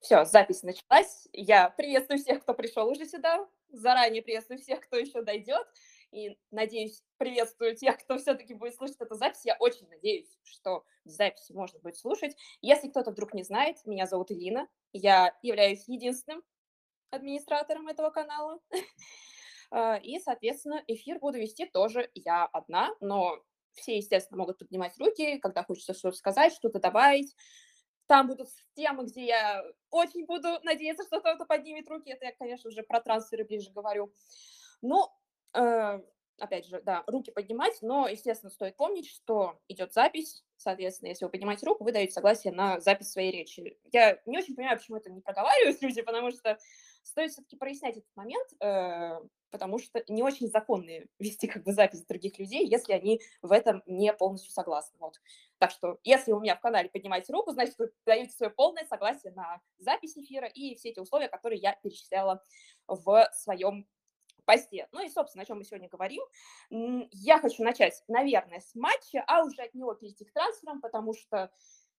Все, запись началась. Я приветствую всех, кто пришел уже сюда. Заранее приветствую всех, кто еще дойдет. И, надеюсь, приветствую тех, кто все-таки будет слушать эту запись. Я очень надеюсь, что запись можно будет слушать. Если кто-то вдруг не знает, меня зовут Ирина. Я являюсь единственным администратором этого канала. А, и, соответственно, эфир буду вести тоже я одна, но все, естественно, могут поднимать руки, когда хочется что-то сказать, что-то добавить, там будут темы, где я очень буду надеяться, что кто-то поднимет руки. Это я, конечно, уже про трансферы ближе говорю. Ну, э, опять же, да, руки поднимать, но, естественно, стоит помнить, что идет запись. Соответственно, если вы поднимаете руку, вы даете согласие на запись своей речи. Я не очень понимаю, почему это не проговаривают люди, потому что стоит все-таки прояснять этот момент, э, потому что не очень законные вести как бы запись других людей, если они в этом не полностью согласны. Вот. Так что, если у меня в канале поднимаете руку, значит, вы даете свое полное согласие на запись эфира и все эти условия, которые я перечисляла в своем посте. Ну и, собственно, о чем мы сегодня говорим. Я хочу начать, наверное, с матча, а уже от него перейти к трансферам, потому что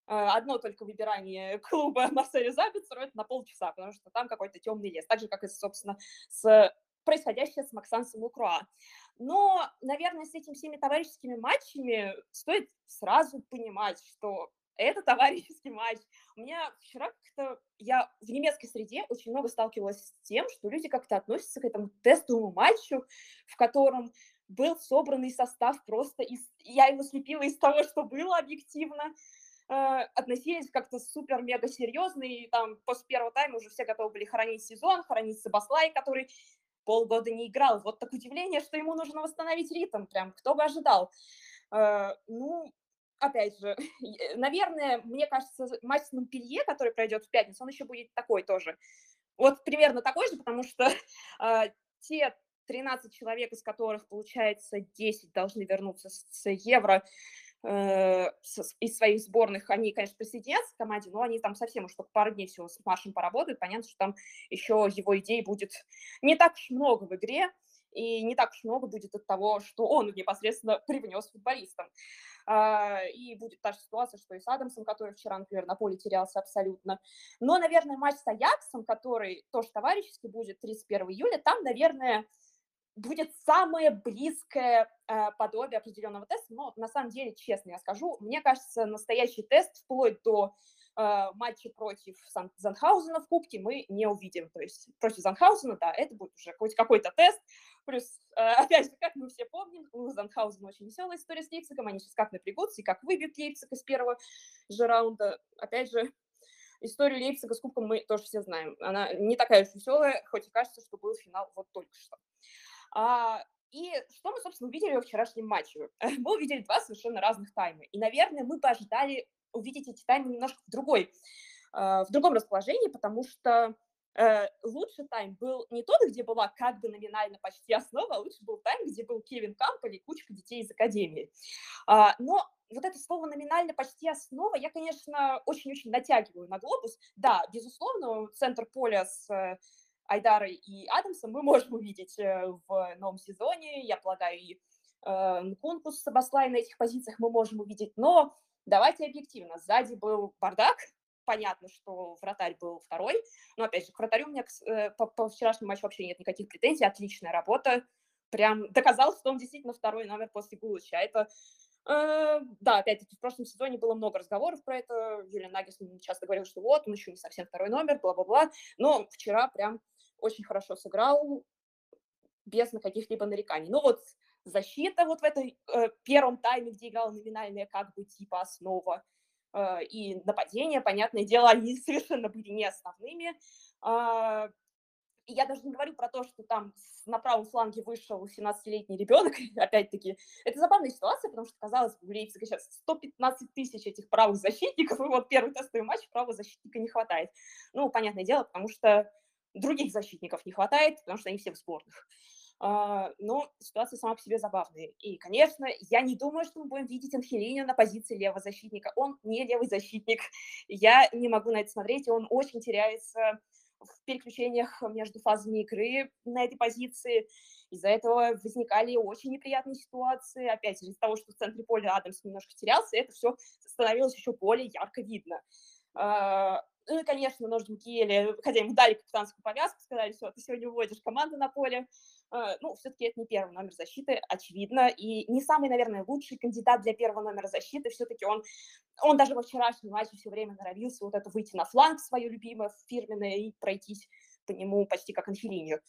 Э, одно только выбирание клуба Марселя Забицеру это на полчаса, потому что там какой-то темный лес, так же, как и, собственно, с происходящее с Максансом Лукруа. Но, наверное, с этими всеми товарищескими матчами стоит сразу понимать, что это товарищеский матч. У меня вчера как-то, я в немецкой среде очень много сталкивалась с тем, что люди как-то относятся к этому тестовому матчу, в котором был собранный состав просто из... Я его слепила из того, что было объективно, Э, относились как-то супер-мега серьезно, и там после первого тайма уже все готовы были хоронить сезон, хоронить Сабаслай, который полгода не играл. Вот так удивление, что ему нужно восстановить ритм, прям кто бы ожидал. Э, ну, опять же, наверное, мне кажется, матч с Монпелье, который пройдет в пятницу, он еще будет такой тоже. Вот примерно такой же, потому что э, те 13 человек, из которых, получается, 10 должны вернуться с Евро, из своих сборных, они, конечно, присоединятся к команде, но они там совсем уж только пару дней всего с Маршем поработают. Понятно, что там еще его идей будет не так уж много в игре, и не так уж много будет от того, что он непосредственно привнес футболистам. А, и будет та же ситуация, что и с Адамсом, который вчера, например, на поле терялся абсолютно. Но, наверное, матч с Аяксом, который тоже товарищеский будет 31 июля, там, наверное, будет самое близкое э, подобие определенного теста. Но на самом деле, честно я скажу, мне кажется, настоящий тест вплоть до э, матча против Занхаузена в Кубке мы не увидим. То есть против Занхаузена, да, это будет уже хоть какой-то тест. Плюс, э, опять же, как мы все помним, у Занхаузена очень веселая история с Лейпцигом. Они сейчас как напрягутся и как выбьют Лейпциг из первого же раунда. Опять же, историю Лейпцига с Кубком мы тоже все знаем. Она не такая уж веселая, хоть и кажется, что был финал вот только что. А, и что мы, собственно, увидели во вчерашнем матче? Мы увидели два совершенно разных тайма. И, наверное, мы бы ожидали увидеть эти таймы немножко в другой, а, в другом расположении, потому что э, лучший тайм был не тот, где была как бы номинально почти основа, а лучше был тайм, где был Кевин Кампель и кучка детей из Академии. А, но вот это слово номинально почти основа, я, конечно, очень-очень натягиваю на глобус. Да, безусловно, центр поля с Айдара и Адамса мы можем увидеть э, в новом сезоне. Я полагаю, и э, Нкунку на этих позициях мы можем увидеть. Но давайте объективно. Сзади был бардак. Понятно, что вратарь был второй. Но, опять же, к вратарю у меня э, по, по вчерашнему матчу вообще нет никаких претензий. Отличная работа. Прям доказал, что он действительно второй номер после Гулыча. Это Uh, да, опять-таки, в прошлом сезоне было много разговоров про это. Юлия Нагис часто говорил, что вот, он еще не совсем второй номер, бла-бла-бла. Но вчера прям очень хорошо сыграл, без каких-либо нареканий. Ну вот защита вот в этой э, первом тайме, где играла номинальная как бы типа основа, э, и нападение, понятное дело, они совершенно были не основными. Э, и я даже не говорю про то, что там на правом фланге вышел 17-летний ребенок, опять-таки. Это забавная ситуация, потому что, казалось бы, у Лейпцига сейчас 115 тысяч этих правых защитников, и вот первый тестовый матч правого защитника не хватает. Ну, понятное дело, потому что Других защитников не хватает, потому что они все в сборных. Uh, но ситуация сама по себе забавная. И, конечно, я не думаю, что мы будем видеть Анхелиню на позиции левого защитника. Он не левый защитник. Я не могу на это смотреть, он очень теряется в переключениях между фазами игры на этой позиции. Из-за этого возникали очень неприятные ситуации. Опять же, из-за того, что в центре поля Адамс немножко терялся, это все становилось еще более ярко видно. Uh, ну и, конечно, Нождим Киеле, хотя ему дали капитанскую повязку, сказали, все, ты сегодня выводишь команду на поле. Э, ну, все-таки это не первый номер защиты, очевидно, и не самый, наверное, лучший кандидат для первого номера защиты. Все-таки он, он даже во вчерашнем матче все время норовился вот это выйти на фланг свое любимое, фирменное, и пройтись по нему почти как Анхелинию.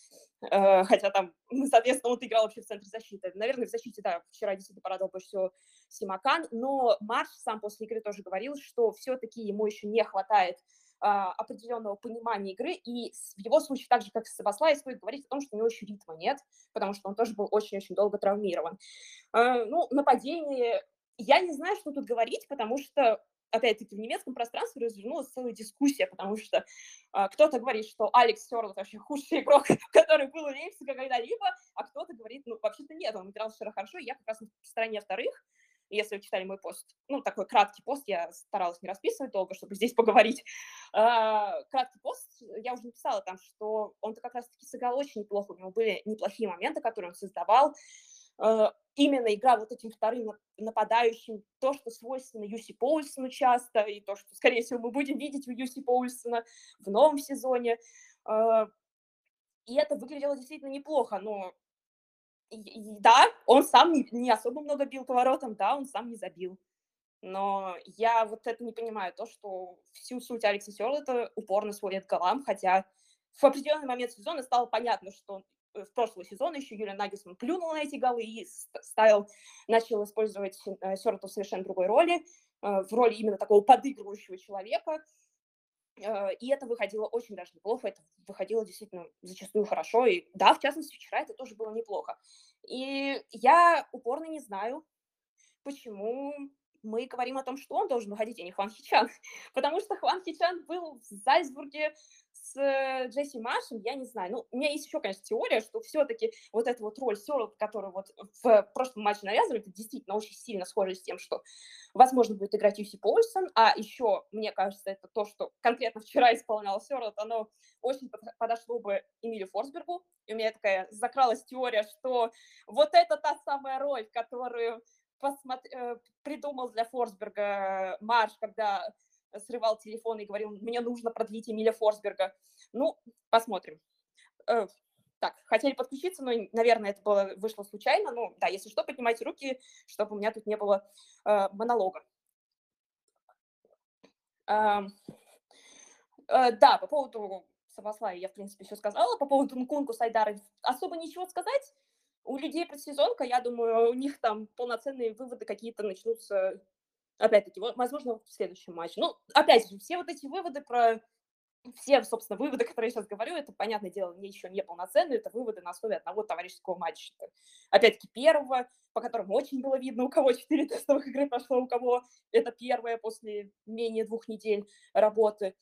Э, хотя там, соответственно, он играл вообще в центре защиты. Наверное, в защите, да, вчера действительно порадовал больше всего Симакан, но Марш сам после игры тоже говорил, что все-таки ему еще не хватает определенного понимания игры, и в его случае, так же, как с Сабаслай, стоит говорить о том, что у него еще ритма нет, потому что он тоже был очень-очень долго травмирован. А, ну, нападение, я не знаю, что тут говорить, потому что опять-таки, в немецком пространстве развернулась целая дискуссия, потому что а, кто-то говорит, что Алекс Сёрл вообще худший игрок, который был у Лейпцига когда-либо, а кто-то говорит, ну, вообще-то нет, он играл вчера хорошо, я как раз в стороне вторых, если вы читали мой пост, ну, такой краткий пост, я старалась не расписывать долго, чтобы здесь поговорить. А, краткий пост, я уже написала там, что он-то как раз-таки сыграл очень неплохо, у него были неплохие моменты, которые он создавал. А, именно игра вот этим вторым нападающим, то, что свойственно Юси Поульсону часто, и то, что, скорее всего, мы будем видеть у Юси Поульсона в новом сезоне. А, и это выглядело действительно неплохо, но да, он сам не, не особо много бил поворотом, да, он сам не забил. Но я вот это не понимаю, то, что всю суть Алекса Сёрл это упорно сводит к голам, хотя в определенный момент сезона стало понятно, что э, в прошлый сезон еще Юлия Нагисман плюнул на эти голы и ставил, начал использовать э, Сёрту в совершенно другой роли, э, в роли именно такого подыгрывающего человека, и это выходило очень даже неплохо, это выходило действительно зачастую хорошо. И да, в частности, вчера это тоже было неплохо. И я упорно не знаю, почему мы говорим о том, что он должен выходить, а не Хван Хичан. Потому что Хван Хичан был в Зальцбурге с э, Джесси Машем, я не знаю. Ну, у меня есть еще, конечно, теория, что все-таки вот эта вот роль Сёрл, которую вот в прошлом матче навязывали, это действительно очень сильно схоже с тем, что, возможно, будет играть Юси Польсон, а еще, мне кажется, это то, что конкретно вчера исполнял Сёрл, оно очень подошло бы Эмилию Форсбергу, и у меня такая закралась теория, что вот это та самая роль, которую посмотри, э, придумал для Форсберга Марш, когда срывал телефон и говорил, мне нужно продлить Эмиля Форсберга. Ну, посмотрим. Э, так, хотели подключиться, но, наверное, это было, вышло случайно. Ну, да, если что, поднимайте руки, чтобы у меня тут не было э, монолога. Э, э, да, по поводу Саваслая я, в принципе, все сказала. По поводу Нкунку, Сайдара особо ничего сказать. У людей предсезонка, я думаю, у них там полноценные выводы какие-то начнутся Опять-таки, возможно, в следующем матче. Ну, опять же, все вот эти выводы про... Все, собственно, выводы, которые я сейчас говорю, это, понятное дело, не еще не полноценные, это выводы на основе одного товарищеского матча. Опять-таки, первого, по которому очень было видно, у кого четыре тестовых игры прошло, у кого это первое после менее двух недель работы.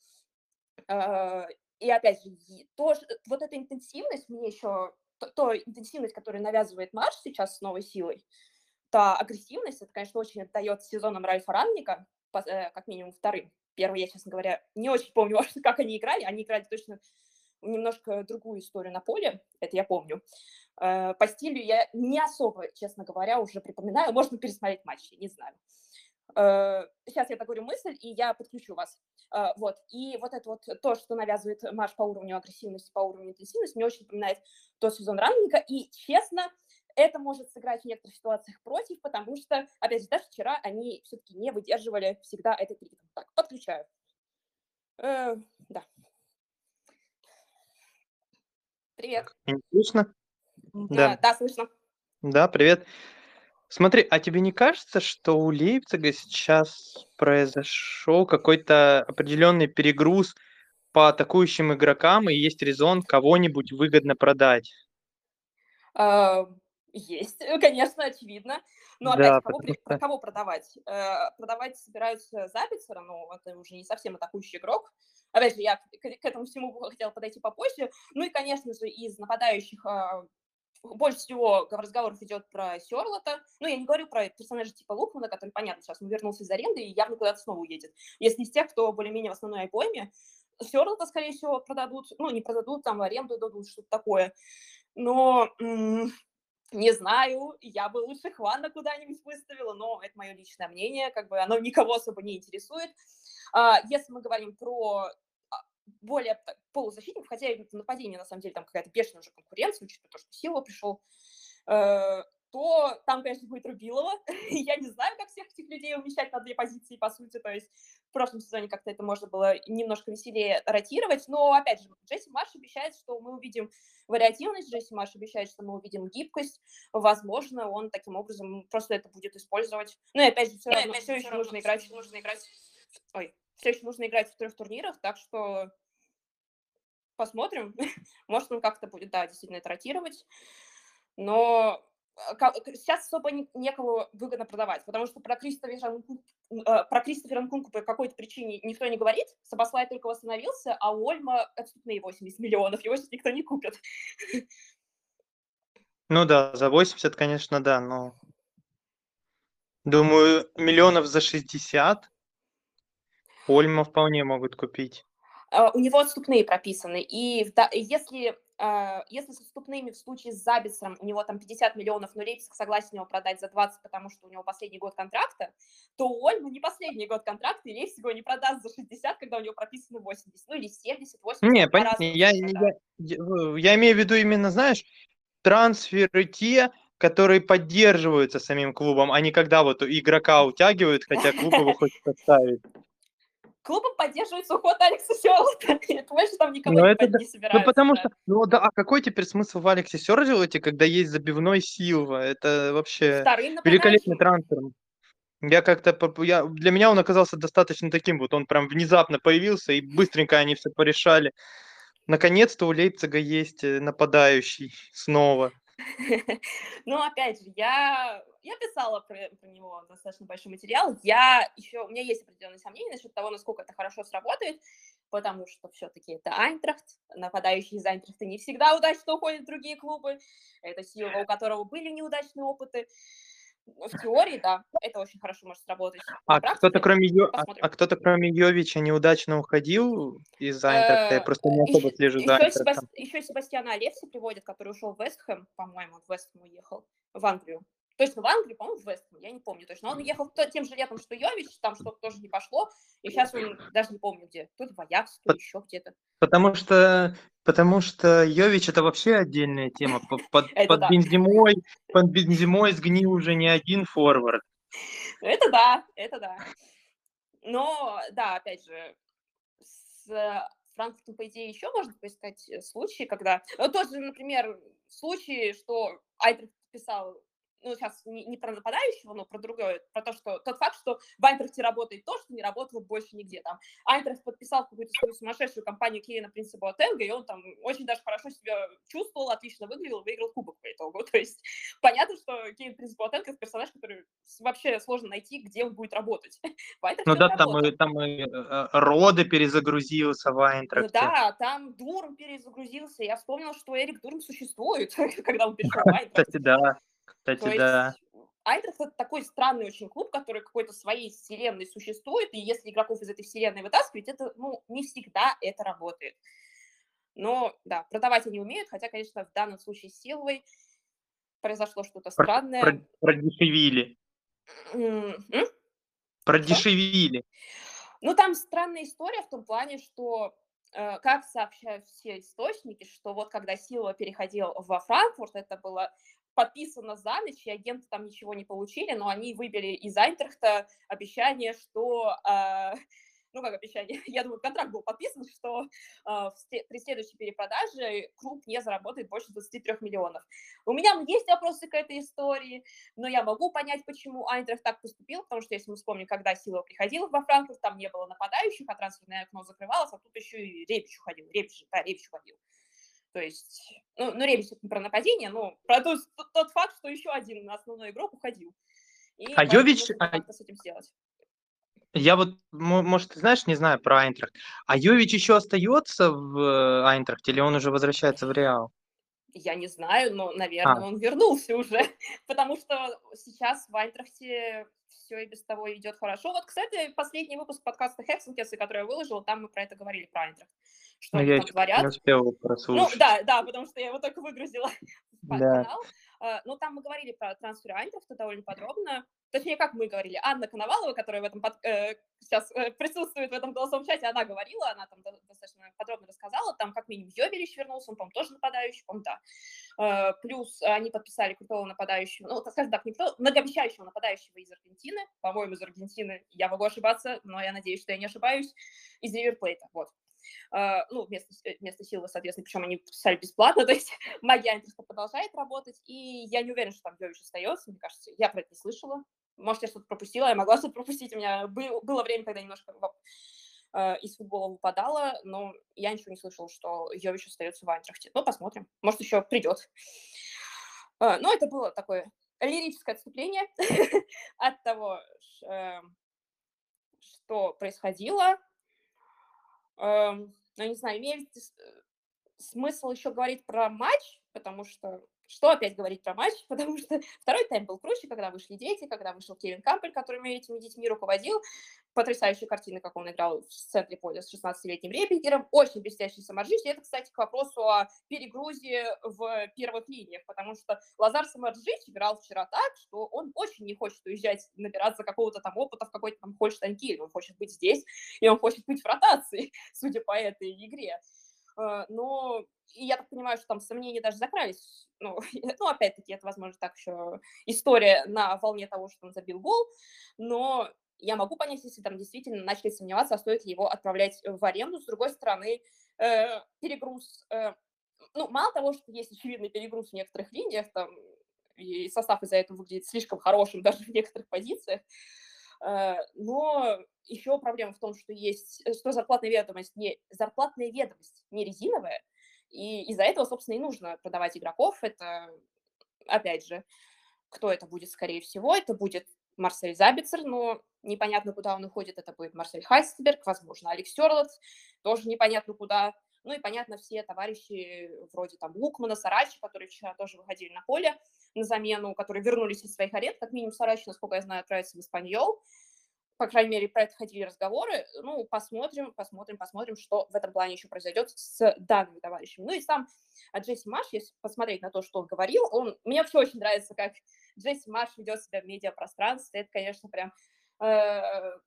А, и опять же, то, вот эта интенсивность мне еще, то, то интенсивность, которую навязывает марш сейчас с новой силой, та агрессивность, это, конечно, очень отдает сезоном Ральфа Ранника, э, как минимум вторым. Первый, я, честно говоря, не очень помню, как они играли. Они играли точно немножко другую историю на поле, это я помню. Э, по стилю я не особо, честно говоря, уже припоминаю. Можно пересмотреть матч, я не знаю. Сейчас э, я договорю мысль, и я подключу вас. Вот. И вот это вот то, что навязывает марш по уровню агрессивности, по уровню интенсивности, мне очень напоминает тот сезон ранника. И, честно, это может сыграть в некоторых ситуациях против, потому что, опять же, даже вчера они все-таки не выдерживали всегда этот ритм. Так, подключаю. Э, да. Привет. Слышно? Да, да, да, слышно. Да, привет. Смотри, а тебе не кажется, что у Лейпцига сейчас произошел какой-то определенный перегруз по атакующим игрокам, и есть резон кого-нибудь выгодно продать? А, есть, конечно, очевидно. Но опять, да, кого, что... кого продавать? Э, продавать собираются Забицера, но это уже не совсем атакующий игрок. Опять же, я к, этому всему хотела подойти попозже. Ну и, конечно же, из нападающих э, больше всего разговоров идет про Серлота. Ну, я не говорю про персонажа типа Лукмана, который, понятно, сейчас он вернулся из аренды и явно куда-то снова уедет. Если из тех, кто более-менее в основной обойме, Серлота, скорее всего, продадут, ну, не продадут, там в аренду дадут, что-то такое. Но м- не знаю, я бы лучше Хвана куда-нибудь выставила, но это мое личное мнение, как бы оно никого особо не интересует. А, если мы говорим про более полузащитников, хотя это нападение, на самом деле, там какая-то бешеная уже конкуренция, учитывая то, что Сила пришел, э, то там, конечно, будет Рубилова. Я не знаю, как всех этих людей умещать на две позиции, по сути. То есть в прошлом сезоне как-то это можно было немножко веселее ротировать. Но, опять же, Джесси Марш обещает, что мы увидим вариативность, Джесси Марш обещает, что мы увидим гибкость. Возможно, он таким образом просто это будет использовать. Ну и опять же, все, равно, все еще нужно играть, нужно играть. Ой, все еще нужно играть в трех турнирах, так что посмотрим. Может, он как-то будет, да, действительно это ротировать. Но сейчас особо некого выгодно продавать, потому что про Кристофера, э, про Кристофера Нкунку по какой-то причине никто не говорит, Сабаслай только восстановился, а у Ольма отступные 80 миллионов, его сейчас никто не купит. Ну да, за 80, конечно, да, но думаю, миллионов за 60 Ольма вполне могут купить. А, у него отступные прописаны, и если а, если с отступными в случае с Забисом у него там 50 миллионов, но Лейпциг согласен его продать за 20, потому что у него последний год контракта, то у Ольмы не последний год контракта, и Лейпциг его не продаст за 60, когда у него прописано 80, ну или 70, 80. Не, понятно, я, я, я, я имею в виду именно, знаешь, трансферы те, которые поддерживаются самим клубом, а не когда вот игрока утягивают, хотя клуб его хочет поставить клубом поддерживается уход Алекса Сёрлота. Больше там никого Ну, не, это да. не Ну, собирается. потому да. что, ну да, а какой теперь смысл в Алексе Сёрдилоте, когда есть забивной Силва? Это вообще великолепный трансфер. Я как-то, я, для меня он оказался достаточно таким, вот он прям внезапно появился, и быстренько они все порешали. Наконец-то у Лейпцига есть э, нападающий снова. Ну, опять же, я, я писала про, про него достаточно большой материал. Я еще, у меня есть определенные сомнения насчет того, насколько это хорошо сработает, потому что все-таки это Айнтрахт. Нападающий из Айнтрахта не всегда удачно уходят в другие клубы. Это Силва, у которого были неудачные опыты. В теории, да, это очень хорошо может сработать. А кто-то кроме, Йо... а, а кто-то кроме Йовича неудачно уходил из Айнтрахта? Я Э, просто не особо слежу за еще, Себастьяна Алевси приводят, который ушел в Вестхэм, по-моему, в Вестхэм уехал, в Англию. Точно в Англию, по-моему, в Вестхэм, я не помню точно. Он уехал то- тем же летом, что Йович, там что-то тоже не пошло, и сейчас он даже не помню где. Ли в Аякс, ли еще где-то. Потому что, потому что Йович это вообще отдельная тема. По- Под, под да. Бензимой, под Бензимой сгнил уже не один форвард. Это да, это да. Но, да, опять же, с Франкфуртом, по идее, еще можно поискать э, случаи, когда... Ну, тоже, например, случаи, что Айтрихт писал ну, сейчас не, не про нападающего, но про другое, про то, что тот факт, что в Айнтрахте работает то, что не работало больше нигде. Там Айнтрахт подписал какую-то свою сумасшедшую компанию Кирина Принципа Боатенга, и он там очень даже хорошо себя чувствовал, отлично выглядел, выиграл кубок по итогу. То есть понятно, что Кирин Принцип Боатенг это персонаж, который вообще сложно найти, где он будет работать. Ну да, там и, там и э, Роды перезагрузился в Ну Айнтрахте. да, там Дурм перезагрузился. Я вспомнила, что Эрик Дурм существует, когда он перешел в Айнтрахт. Кстати, да. То Кстати, есть да. Айнтрахт это такой странный очень клуб, который какой-то своей вселенной существует, и если игроков из этой вселенной вытаскивать, это, ну, не всегда это работает. Но, да, продавать они умеют, хотя, конечно, в данном случае с Силовой произошло что-то странное. про- Продешевили. Продешевили. Ну, там странная история в том плане, что, э, как сообщают все источники, что вот когда Силова переходил во Франкфурт, это было подписано за ночь, и агенты там ничего не получили, но они выбили из Айнтрахта обещание, что... э, ну, как обещание, я думаю, контракт был подписан, что э, при следующей перепродаже клуб не заработает больше 23 миллионов. У меня есть вопросы к этой истории, но я могу понять, почему Айнтрахт так поступил, потому что, если мы вспомним, когда Сила приходил во Франкфурт, там не было нападающих, а трансферное окно закрывалось, а тут еще и Ребич уходил. Ребич, же, да, Ребич уходил. То есть, ну, ну это не про нападение, но про то- тот, тот факт, что еще один основной игрок уходил. И А Йович, а- с этим сделать. Я вот, мо- может, ты знаешь, не знаю про Айнтрахт. А Йович еще остается в э, Айнтрахте или он уже возвращается в Реал? Я не знаю, но, наверное, А. он вернулся уже, потому что сейчас в Айнтрахте все и без того идет хорошо. Вот, кстати, последний выпуск подкаста Хексенкеса, который я выложила, там мы про это говорили, про Айнтрахт. Что Ну, я там творят. не успел его Ну, прослушать. да, да, потому что я его только выгрузила Да. канал. Э, Ну, там мы говорили про трансфер Айнтрахта довольно подробно. Точнее, как мы говорили, Анна Коновалова, которая в этом под- э, сейчас э, присутствует в этом голосовом чате, она говорила, она там подробно рассказала, там как минимум Йобелич вернулся, он, по-моему, тоже нападающий, по-моему, да. Э, Плюс они подписали крутого нападающего, ну, так скажем так, крутого, многообещающего нападающего из Аргентины, по-моему, из Аргентины, я могу ошибаться, но я надеюсь, что я не ошибаюсь, из Риверплейта, вот. Э, ну, вместо, вместо силы, соответственно, причем они подписали бесплатно, то есть магия Антриста продолжает работать, и я не уверена, что там Йович остается, мне кажется, я про это не слышала. Может, я что-то пропустила, я могла что-то пропустить, у меня был- было время, когда немножко из футбола выпадала, но я ничего не слышала, что Йович остается в Айнтрахте. Ну, посмотрим, может, еще придет. Э, Ну, это было такое лирическое отступление от того, эм, что происходило. Эм, Ну, не знаю, имеет э, смысл еще говорить про матч, потому что что опять говорить про матч, потому что второй тайм был круче, когда вышли дети, когда вышел Кевин Кампель, который этими детьми руководил. Потрясающая картина, как он играл в центре поля с 16-летним ребенком. Очень блестящий саморжич. И это, кстати, к вопросу о перегрузе в первых линиях, потому что Лазар Самарджич играл вчера так, что он очень не хочет уезжать, набираться какого-то там опыта в какой-то там Хольштайн Киль. Он хочет быть здесь, и он хочет быть в ротации, судя по этой игре. Э, Но и я так понимаю, что там сомнения даже закрались. Ну, ну, опять-таки, это, возможно, так еще история на волне того, что он забил гол. Но я могу понять, если там действительно начали сомневаться, а стоит ли его отправлять в аренду. С другой стороны, э, перегруз... э, ну, мало того, что есть очевидный перегруз в некоторых линиях, там, и состав из-за этого выглядит слишком хорошим даже в некоторых позициях, э, но еще проблема в том, что есть, э, что зарплатная ведомость не, зарплатная ведомость не резиновая, и из-за этого, собственно, и нужно продавать игроков. Это, опять же, кто это будет, скорее всего, это будет Марсель Забицер, но непонятно, куда он уходит, это будет Марсель Хайстберг, возможно, Алекс Терлот, тоже непонятно куда. Ну и, понятно, все товарищи вроде там Лукмана, Сарачи, которые вчера тоже выходили на поле на замену, которые вернулись из своих аренд, как минимум Сарачи, насколько я знаю, отправится в Испаньол. По крайней мере, про это ходили разговоры. Ну, посмотрим, посмотрим, посмотрим, что в этом плане еще произойдет с данными товарищами. Ну и сам Джесси Маш, если посмотреть на то, что он говорил, он... Мне вообще очень нравится, как Джесси Маш ведет себя в медиапространстве. Это, конечно, прям э,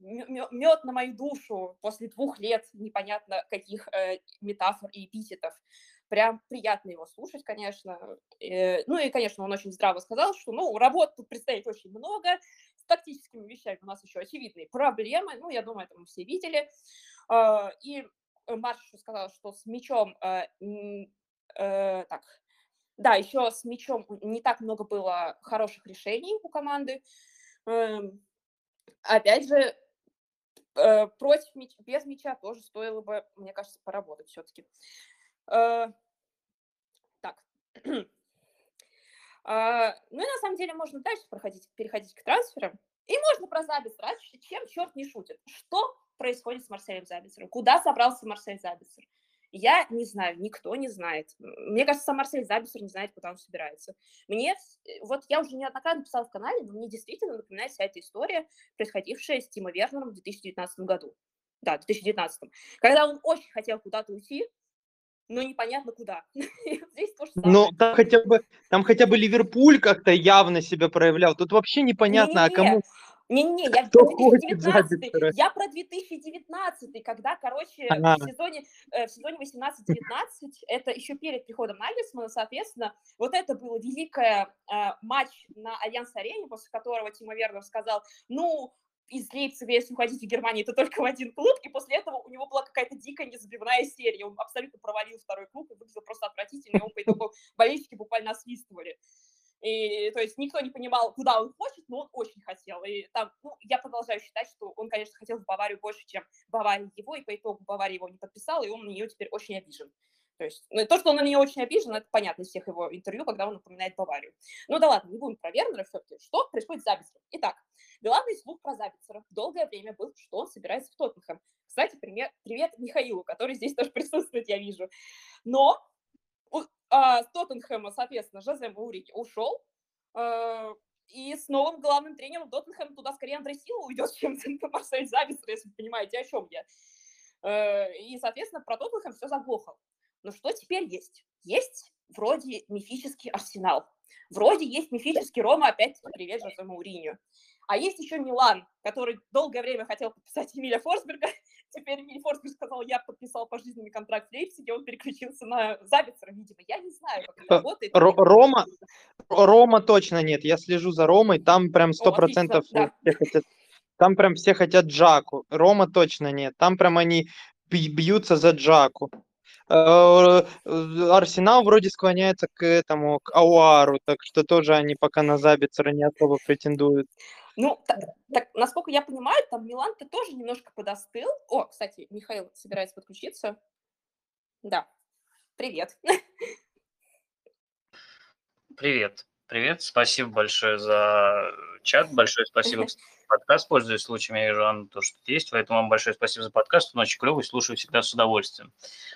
мед на мою душу после двух лет непонятно каких э, метафор и эпитетов. Прям приятно его слушать, конечно. Э, ну и, конечно, он очень здраво сказал, что, ну, работ тут предстоит очень много, тактическими вещами у нас еще очевидные проблемы, ну, я думаю, это мы все видели. Э, и Марш еще сказал, что с мячом, э, э, так, да, еще с мячом не так много было хороших решений у команды. Э, опять же, э, против мяч, без мяча тоже стоило бы, мне кажется, поработать все-таки. Так. Uh, ну и на самом деле можно дальше проходить, переходить к трансферам. И можно про Забицера. Чем черт не шутит? Что происходит с Марселем Забицером? Куда собрался Марсель Забицер? Я не знаю, никто не знает. Мне кажется, сам Марсель Забицер не знает, куда он собирается. Мне, вот я уже неоднократно писала в канале, но мне действительно напоминает вся эта история, происходившая с Тимо Вернером в 2019 году. Да, в 2019. Когда он очень хотел куда-то уйти, но непонятно куда. Здесь то же самое. Ну, там хотя бы, там хотя бы Ливерпуль как-то явно себя проявлял. Тут вообще непонятно, Не-не-не. а кому... Не-не, я Кто про 2019 хочет я про 2019 когда, короче, Ага. в сезоне, э, в сезоне 18-19, это еще перед приходом Нагельсмана, соответственно, вот это был великий матч на Альянс-арене, после которого Тима Вернер сказал, ну, из Лейпцига, если уходить в Германию, то только в один клуб, и после этого у него была какая-то дикая незабивная серия, он абсолютно провалил второй клуб и выглядел просто отвратительно, его по итогу болельщики буквально освистывали. И, то есть никто не понимал, куда он хочет, но он очень хотел. И там, ну, я продолжаю считать, что он, конечно, хотел в Баварию больше, чем Бавария его, и по итогу Бавария его не подписала, и он на нее теперь очень обижен. То есть ну, то, что он на нее очень обижен, это понятно из всех его интервью, когда он напоминает Баварию. Ну да ладно, не будем про Вернера все-таки. Что происходит с Забицером? Итак, главный слух про Забицера долгое время был, что он собирается в Тоттенхэм. Кстати, привет, привет Михаилу, который здесь тоже присутствует, я вижу. Но у, а, с Тоттенхэма, соответственно, Жозе Маурини ушел, а, и с новым главным тренером Тоттенхэма туда скорее Андрей Сила уйдет, чем Марсель Забицер, если вы понимаете, о чем я. А, и, соответственно, про Тоттенхэм все заглохло. Но что теперь есть? Есть вроде мифический Арсенал, вроде есть мифический Рома, опять привет Жозе Мауриню. А есть еще Милан, который долгое время хотел подписать Эмиля Форсберга. Теперь Эмиль Форсберг сказал, я подписал пожизненный контракт в Лейпциге, он переключился на Забицера, видимо. Я не знаю, как это работает. Рома, Рома точно нет. Я слежу за Ромой, там прям сто процентов да. все хотят там прям все хотят Джаку. Рома точно нет. Там прям они бьются за Джаку. Э, Арсенал вроде склоняется к этому, к Ауару, так что тоже они пока на Забицера не особо претендуют. Ну, так, так, насколько я понимаю, там Милан-то тоже немножко подостыл. О, кстати, Михаил собирается подключиться. Да. Привет. Привет. Привет. Спасибо большое за чат. Большое спасибо за подкаст. Пользуясь случаем, я вижу, Анна, то, что есть. Поэтому вам большое спасибо за подкаст. Он очень клевый, слушаю всегда с удовольствием.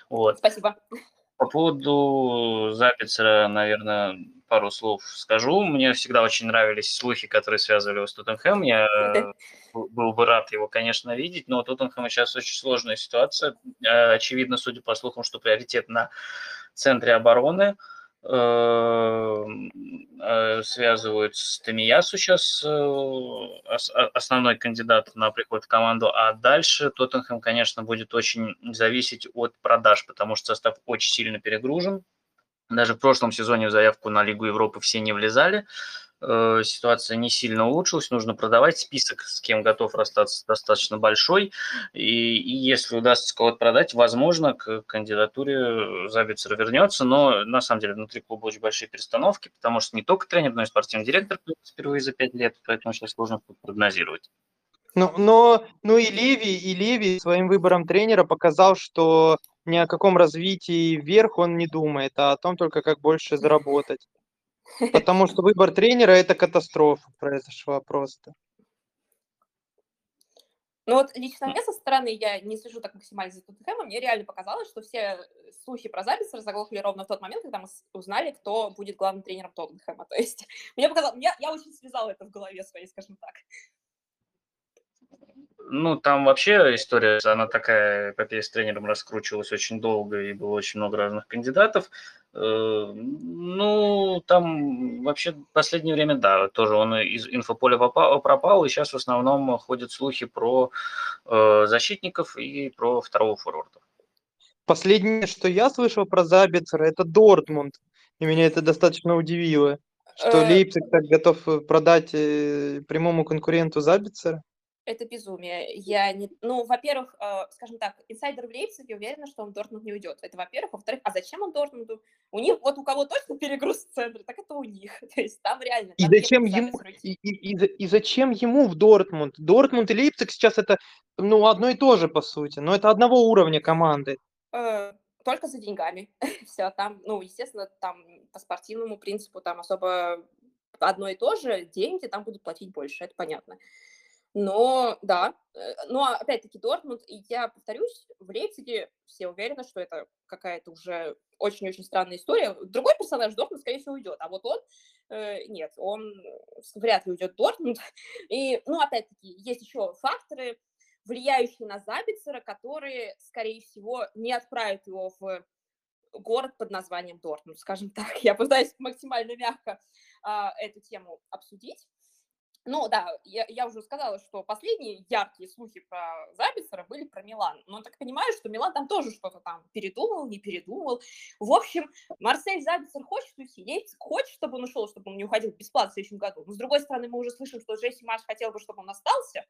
Вот. Спасибо. По поводу Запицера, наверное, пару слов скажу. Мне всегда очень нравились слухи, которые связывали его с Тоттенхэм. Я был бы рад его, конечно, видеть, но у Тоттенхэма сейчас очень сложная ситуация. Э, очевидно, судя по слухам, что приоритет на центре обороны – связывают с Тамиясу сейчас э, основной кандидат на приход в команду, а дальше Тоттенхэм, конечно, будет очень зависеть от продаж, потому что состав очень сильно перегружен. Даже в прошлом сезоне в заявку на Лигу Европы все не влезали. Э, ситуация не сильно улучшилась, нужно продавать. Список, с кем готов расстаться, достаточно большой. И, и если удастся кого-то продать, возможно, к кандидатуре Забицера вернется. Но на самом деле внутри клуба очень большие перестановки, потому что не только тренер, но и спортивный директор впервые за пять лет, поэтому сейчас сложно прогнозировать. Ну, но, ну и Леви, и Леви своим выбором тренера показал, что ни о каком развитии вверх он не думает, а о том только, как больше заработать. Потому что выбор тренера – это катастрофа произошла просто. Ну вот лично мне со стороны, я не слежу так максимально за Тоттенхэмом, мне реально показалось, что все слухи про запись заглохли ровно в тот момент, когда мы узнали, кто будет главным тренером Тоттенхэма. То есть мне показалось, я, я очень связала это в голове своей, скажем так. Ну, там вообще история, она такая, эпопея с тренером раскручивалась очень долго, и было очень много разных кандидатов. Э, ну, там вообще в последнее время, да, тоже он из инфополя пропал, и сейчас в основном ходят слухи про э, защитников и про второго форварда. Последнее, что я слышал про Забицера, это Дортмунд, и меня это достаточно удивило, что э... Лейпциг так готов продать прямому конкуренту Забицера это безумие. Я не... Ну, во-первых, э, скажем так, инсайдер в Лейпциге уверена, что он в Дортмунд не уйдет. Это во-первых. Во-вторых, а зачем он Дортмунду? У них, вот у кого точно перегруз в центре, так это у них. То есть там реально... И зачем ему, и, и, и, и зачем ему в Дортмунд? Дортмунд и Лейпциг сейчас это, ну, одно и то же, по сути. Но это одного уровня команды. Э, только за деньгами. Все, там, ну, естественно, там по спортивному принципу там особо одно и то же, деньги там будут платить больше, это понятно. Но, да, э, но опять-таки Дортмунд, и я повторюсь, в Лейпциге все уверены, что это какая-то уже очень-очень странная история. Другой персонаж Дортмунд, скорее всего, уйдет, а вот он, э, нет, он вряд ли уйдет в Дортмунд. И, ну, опять-таки, есть еще факторы, влияющие на Забицера, которые, скорее всего, не отправят его в город под названием Дортмунд, скажем так. Я пытаюсь максимально мягко а, эту тему обсудить. Ну да, я, я уже сказала, что последние яркие слухи про Забицера были про Милан. Но так понимаю, что Милан там тоже что-то там передумал, не передумал. В общем, Марсель Забицер хочет уйти, Лейпциг хочет, чтобы он ушел, чтобы он не уходил бесплатно в следующем году. Но с другой стороны, мы уже слышим, что Джесси Марш хотел бы, чтобы он остался.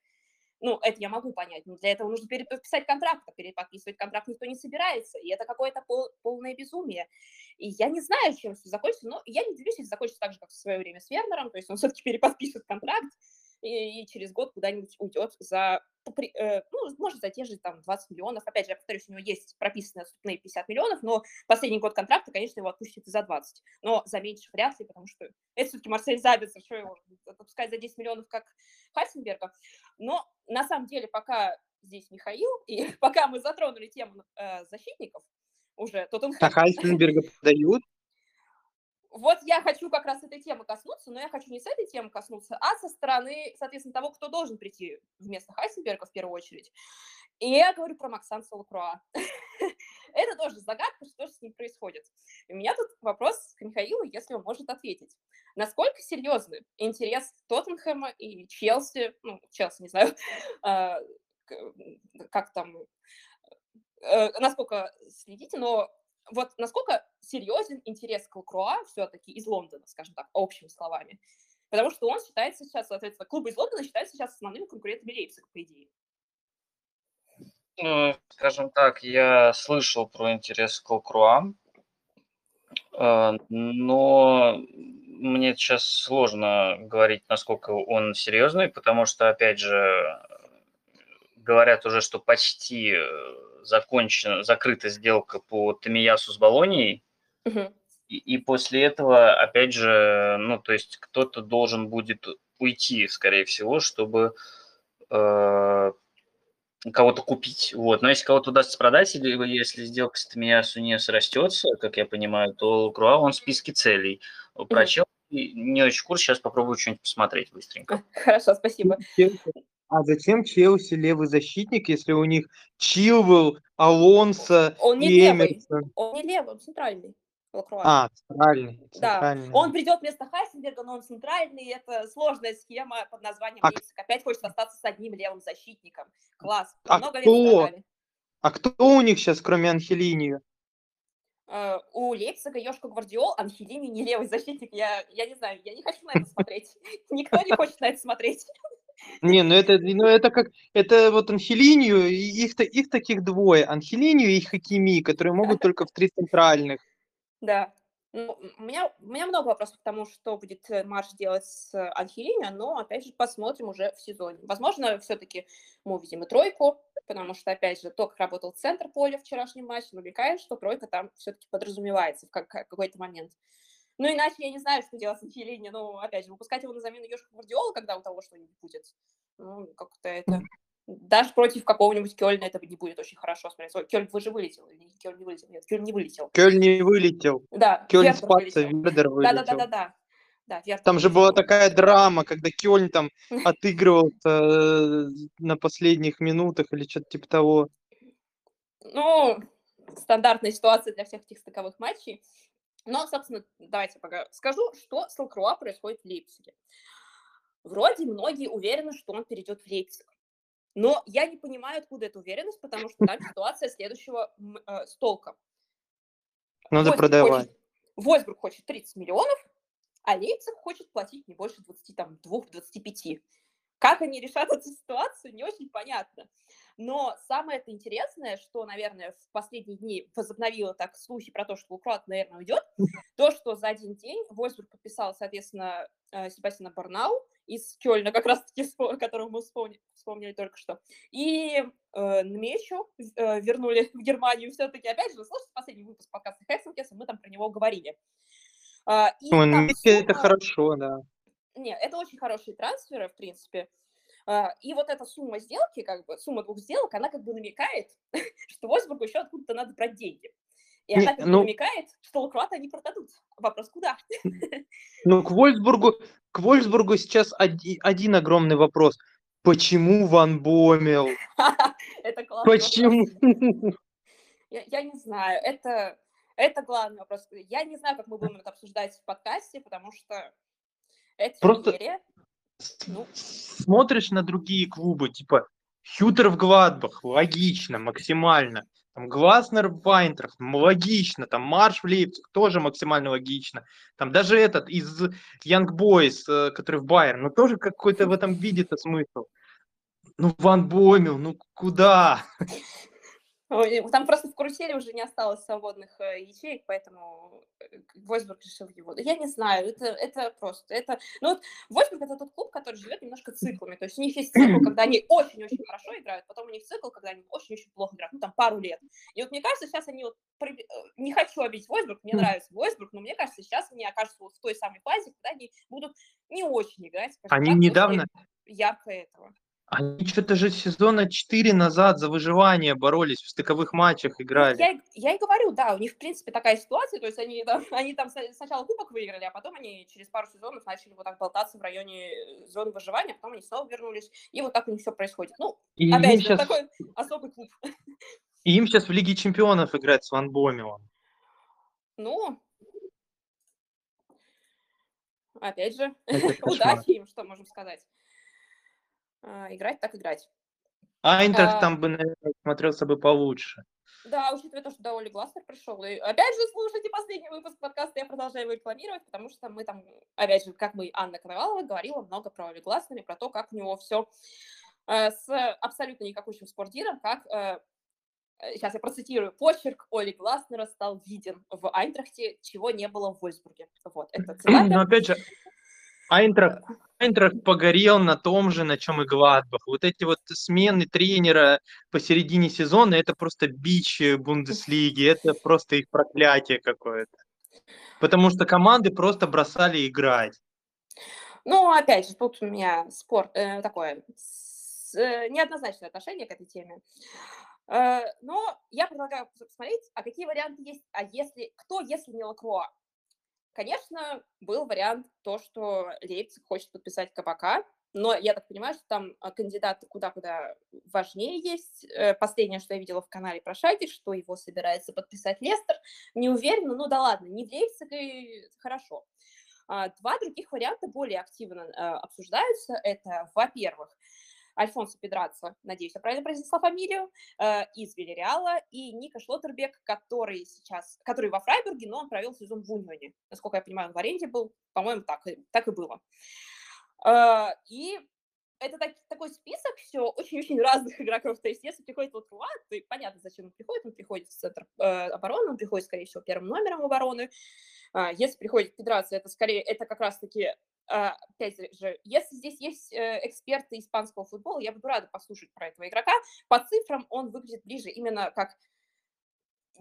Ну, это я могу понять, но для этого нужно переподписать контракт, а переподписывать контракт никто не собирается, и это какое-то пол, полное безумие. И я не знаю, чем все закончится, но я не удивлюсь, если закончится так же, как в свое время с Вернером, то есть он все-таки переподпишет контракт, и, через год куда-нибудь уйдет за, э, ну, может, за те же там 20 миллионов. Опять же, я повторюсь, у него есть прописанные отступные 50 миллионов, но последний год контракта, конечно, его отпустят за 20. Но за меньше вряд ли, потому что это все-таки Марсель Забица, что его отпускать за 10 миллионов, как Хайсенберга. Но на самом деле, пока здесь Михаил, и пока мы затронули тему э, защитников, уже Тоттенхэм... А Хайсенберга подают? Вот я хочу как раз этой темы коснуться, но я хочу не с этой темы коснуться, а со стороны, соответственно, того, кто должен прийти вместо Хайсенберга в первую очередь. И я говорю про Максанса Лакруа. это тоже загадка, что же с ним происходит. У меня тут вопрос к Михаилу, если он может ответить. Насколько серьезный интерес Тоттенхэма и Челси, ну, Челси, не знаю, а, как там, э, насколько следите, но вот насколько серьезен интерес к Лакруа все-таки из Лондона, скажем так, общими словами. Потому что он считается сейчас, соответственно, клубы из Лондона считаются сейчас основными конкурентами Лейпцига, по идее. Ну, скажем так, я слышал про интерес к Лакруа, э, но мне сейчас сложно говорить, насколько он серьезный, потому что, опять же, говорят уже, что почти э, закончена, закрыта сделка по Тамиясу с Болонией. Угу. И, и после этого, опять же, ну, то есть кто-то должен будет уйти, скорее всего, чтобы э, кого-то купить. Вот. Но если кого-то удастся продать, или если сделка с Тамиясу не срастется, как я понимаю, то Круа, он в списке целей. Про mm не очень курс, сейчас попробую что-нибудь посмотреть быстренько. Хорошо, спасибо. А зачем Челси левый защитник, если у них Чилвелл, Алонсо он не и левый. Эмерсон? Он не левый, он центральный. Лакруа. А, центральный. Да, центральный. он придет вместо Хайсенберга, но он центральный. Это сложная схема под названием А Лейпциг. Опять хочется остаться с одним левым защитником. Класс. А Много кто? А кто у них сейчас, кроме Анхелини? Э, У Лейпцига Йошка Гвардиол, Анхелини не левый защитник. Я, я не знаю, я не хочу на это смотреть. Никто не хочет на это смотреть. Не, ну это, ну это как, это вот Анхелинию, и их, их таких двое, Анхелинию и Хакими, которые могут только в три центральных. Да. Ну, у меня, у меня много вопросов к тому, что будет э, Марш делать с Анхелинио, но, опять же, посмотрим уже в сезоне. Возможно, все-таки мы увидим и тройку, потому что, опять же, то, как работал центр поля в вчерашнем матче, намекает, что тройка там все-таки подразумевается в как- какой-то момент. Ну, иначе я не знаю, что делать с Анхелини. Ну, опять же, выпускать его на замену Ёшка Гвардиола, когда у того что-нибудь будет. Ну, как-то это... Даже против какого-нибудь Кёльна это не будет очень хорошо смотреться. Ой, Кёльн, вы же вылетел. Или Кёльн не вылетел? Нет, Кёльн не вылетел. Кёльн не вылетел. Да, Кёльн вылетел. Вердер вылетел. Да-да-да-да-да. Да, Вердер Там же была такая драма, когда Кёльн там отыгрывался э, на последних минутах или что-то типа того. Ну, стандартная ситуация для всех этих стыковых матчей. Но, собственно, давайте пока скажу, что с Лакруа происходит в Лейпциге. Вроде многие уверены, что он перейдет в Лейпциг. Но я не понимаю, откуда эта уверенность, потому что там ситуация следующего э, с толком. Надо Вольсбург продавать. хочет- Вольсбург хочет 30 миллионов, а Лейпциг хочет платить не больше 22-25. Как они решат эту ситуацию, не очень понятно. Но самое это интересное, что, наверное, в последние дни возобновило так слухи про то, что Лукрат, наверное, уйдет, то, что за один день Вольсбург подписал, соответственно, э, Себастьяна Барнау из Кёльна, как раз-таки, которого мы вспомни- вспомнили только что, и э, Нмечу э, вернули в Германию все-таки. Опять же, вы слышите последний выпуск подкаста Хексенкеса, мы там про него говорили. А, и Ну, там Нмечи это сумма- хорошо, да. Нет, это очень хорошие трансферы, в принципе. А, И вот эта сумма сделки, как бы, сумма двух сделок, она как бы намекает, что Вольсбургу еще откуда-то надо брать деньги. И она как бы ну- намекает, что Лукруата они продадут. Вопрос куда? Ну, к Вольсбургу, к Вольсбургу сейчас оди- один огромный вопрос. Почему Ван Бомел? Это классный вопрос. Почему? Я, я не знаю, это, это главный вопрос. Я не знаю, как мы будем это обсуждать в подкасте, потому что это Просто- феерия. Ну. Смотришь на другие клубы, типа Хютер в Гладбах, логично, максимально. Там Гласнер в Вайнтрах, логично. Там Марш в Лейпциг, тоже максимально логично. Там даже этот из Young Boys, э, который в Байер, ну тоже какой-то в этом видит смысл. Ну, Ван Бомел, ну куда? Ой, Там просто в карусели уже не осталось свободных э, ячеек, поэтому э, Вольсбург решил его. Я не знаю, это, это просто, это... Ну вот Вольсбург это тот клуб, который живет немножко циклами, то есть у них есть цикл, когда они очень-очень хорошо играют, потом у них цикл, когда они очень-очень плохо играют, ну там пару лет. И вот мне кажется, сейчас они вот, э, не хочу обидеть Вольсбург, мне Мгм. нравится Вольсбург, но мне кажется, сейчас они окажутся вот в той самой фазе, когда они будут не очень играть, скажем Они так, недавно, ярко этого. Они что-то же сезона 4 назад за выживание боролись, в стыковых матчах играли. Я, и- я и говорю, да, у них, в принципе, такая ситуация, то есть они там, они там сначала кубок выиграли, а потом они через пару сезонов начали вот так болтаться в районе э, зоны выживания, а потом они снова вернулись, и вот так у них все происходит. Ну, И опять же, щас- такой особый клуб. И им сейчас в Лиге чемпионов играть с Ван Бомелом. Ну, опять же, удачи им, что можем сказать. А, Играть так играть. Айнтрахт А, там бы, наверное, смотрелся бы получше. Да, учитывая то, что да, Оли Гласнер пришел. И опять же, слушайте последний выпуск подкаста, я продолжаю его рекламировать, потому что мы там, опять же, как мы, Анна Коновалова, говорила много про Оли Гласнера, и про то, как у него все с абсолютно никакущим спортиром, как, э, сейчас я процитирую, почерк Оли Гласнера стал виден в Айнтрахте, чего не было в Вольсбурге. Вот, это Но цитата. опять же, Айнтрахт, Айнтрахт погорел на том же, на чем и Гладбах. Вот эти вот смены тренера посередине сезона, это просто бич э, Бундеслиги, это просто их проклятие какое-то. Потому что команды просто бросали играть. Ну, опять же, тут у меня спор э, такое с- э, неоднозначное отношение к этой теме. Э, но я предлагаю пос- посмотреть, а какие варианты есть, а если, кто, если не Лакруа? Конечно, был вариант то, что Лейпциг хочет подписать КПК, но я так понимаю, что там а, кандидаты куда-куда важнее есть. Э, Последнее, что я видела в канале про Шаги, что его собирается подписать Лестер. Не уверена, ну да ладно, не в Лейпциг и хорошо. А, Два других варианта более активно э, обсуждаются. Это, во-первых, Альфонсо Педраццо, надеюсь, я правильно произнесла фамилию, э, из Вильяреала, и Ника Шлоттербек, который сейчас, который во Фрайбурге, но он провел сезон в Унионе. Насколько я понимаю, он в аренде был, по-моему, так, так и было. Э, И это так- такой список все очень-очень разных игроков. То есть, если приходит Латруа, то понятно, зачем он приходит. Он приходит в центр э, обороны, он приходит, скорее всего, первым номером обороны. А, Если приходит Педраццо, это скорее, это как раз-таки опять же, если здесь есть э, эксперты испанского футбола, я буду рада послушать про этого игрока. По цифрам он выглядит ближе именно как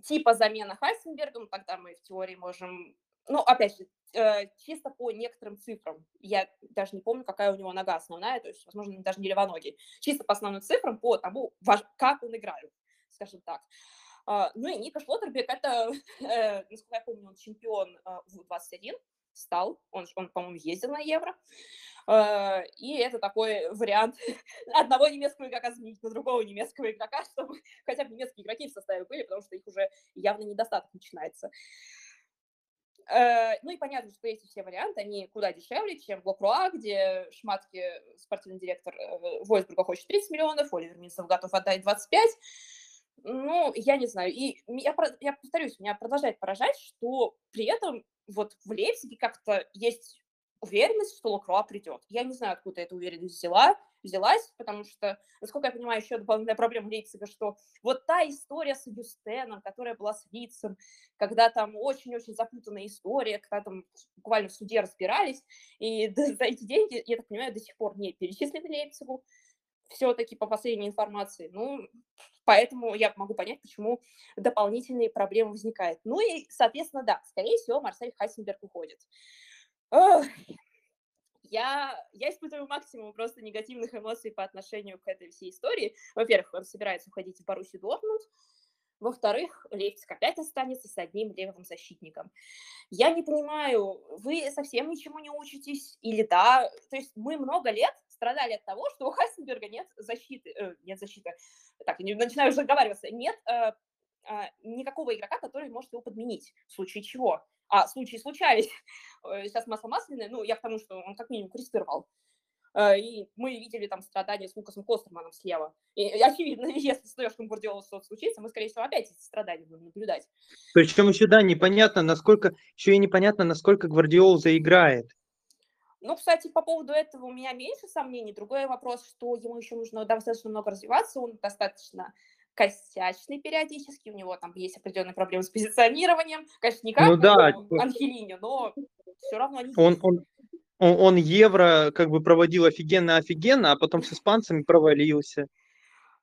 типа замена Хайсенберга, ну, тогда мы в теории можем... Ну, опять же, э, чисто по некоторым цифрам. Я даже не помню, какая у него нога основная, то есть, возможно, даже не левоногий. Чисто по основным цифрам, по тому, как он играет, скажем так. А, Ну и Ника Шлоттербек, это, э, насколько я помню, он чемпион в 21 стал, он, он по-моему, ездил на Евро. Э, И это такой вариант одного немецкого игрока заменить на другого немецкого игрока, чтобы хотя бы немецкие игроки в составе были, потому что их уже явно недостаток начинается. Э, Ну и понятно, что эти все варианты, они куда дешевле, чем в Лакруа, где Шматки, спортивный директор э, Вольсбурга, хочет 30 миллионов, Оливер Минцев готов отдать 25. Ну, я не знаю. И я, я повторюсь, меня продолжает поражать, что при этом вот в Лейпциге как-то есть уверенность, что Лакруа придет. Я не знаю, откуда эта уверенность взяла, взялась, потому что, насколько я понимаю, еще дополнительная проблема Лейпцига, что вот та история с Юстеном, которая была с Лицем, когда там очень-очень запутанная история, когда там буквально в суде разбирались, и за эти деньги, я так понимаю, до сих пор не перечислены Лейпцигу, все-таки по последней информации. Ну, поэтому я могу понять, почему дополнительные проблемы возникают. Ну и, соответственно, да, скорее всего, Марсель Хайсенберг уходит. Я, я испытываю максимум просто негативных эмоций по отношению к этой всей истории. Во-первых, он собирается уходить в Боруссию Дортмунд. Во-вторых, Лейпциг опять останется с одним левым защитником. Я не понимаю, вы совсем ничему не учитесь или да? То есть мы много лет страдали от того, что у Хайсенберга нет защиты, э, нет защиты, так, начинаю уже договариваться, нет э, а, никакого игрока, который может его подменить, в случае чего. А случаи случались. Э, Сейчас масло масляное, ну, я к тому, что он как минимум крестировал. Э, И мы видели там страдания с Лукасом Костерманом слева. И очевидно, если с Лешком Гвардиолой что-то случится, мы, скорее всего, опять эти страдания будем наблюдать. Причем еще, да, непонятно, насколько, еще и непонятно, насколько Гвардиол заиграет. Ну, кстати, по поводу этого у меня меньше сомнений. Другой вопрос, что ему еще нужно достаточно много развиваться, он достаточно косячный периодически, у него там есть определенные проблемы с позиционированием. Конечно, не как Ну да, типа- Анхелини, но все равно они Он, он, он, он евро как бы проводил офигенно-офигенно, а потом с испанцами провалился.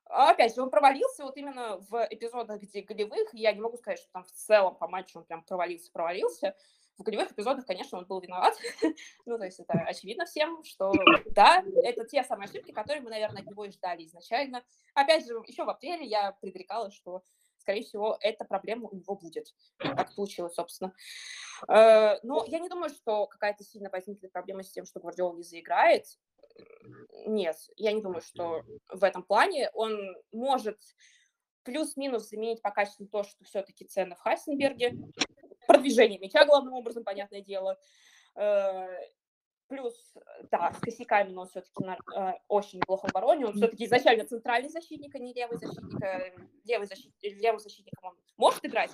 А Опять же, он провалился вот именно в эпизодах, где голевых. Я не могу сказать, что там в целом по матчу он прям провалился-провалился. В голевых эпизодах, конечно, он был виноват. ну, то есть это очевидно всем, что да, это те самые ошибки, которые мы, наверное, от него и ждали изначально. Опять же, еще в апреле я предрекала, что, скорее всего, эта проблема у него будет. И Так получилось, собственно. Э, Но я не думаю, что какая-то сильно возникнет проблема с тем, что Гвардиол не заиграет. Нет, я не думаю, что в этом плане он может плюс-минус заменить по качеству то, что все-таки цены в Хайсенберге, продвижение мяча, главным образом, понятное дело, э, плюс, да, с косяками, но все-таки э, очень неплохо в обороне. Он все-таки изначально центральный защитник, а не левый защитник. Э, левый, защит, левый защитник он может играть,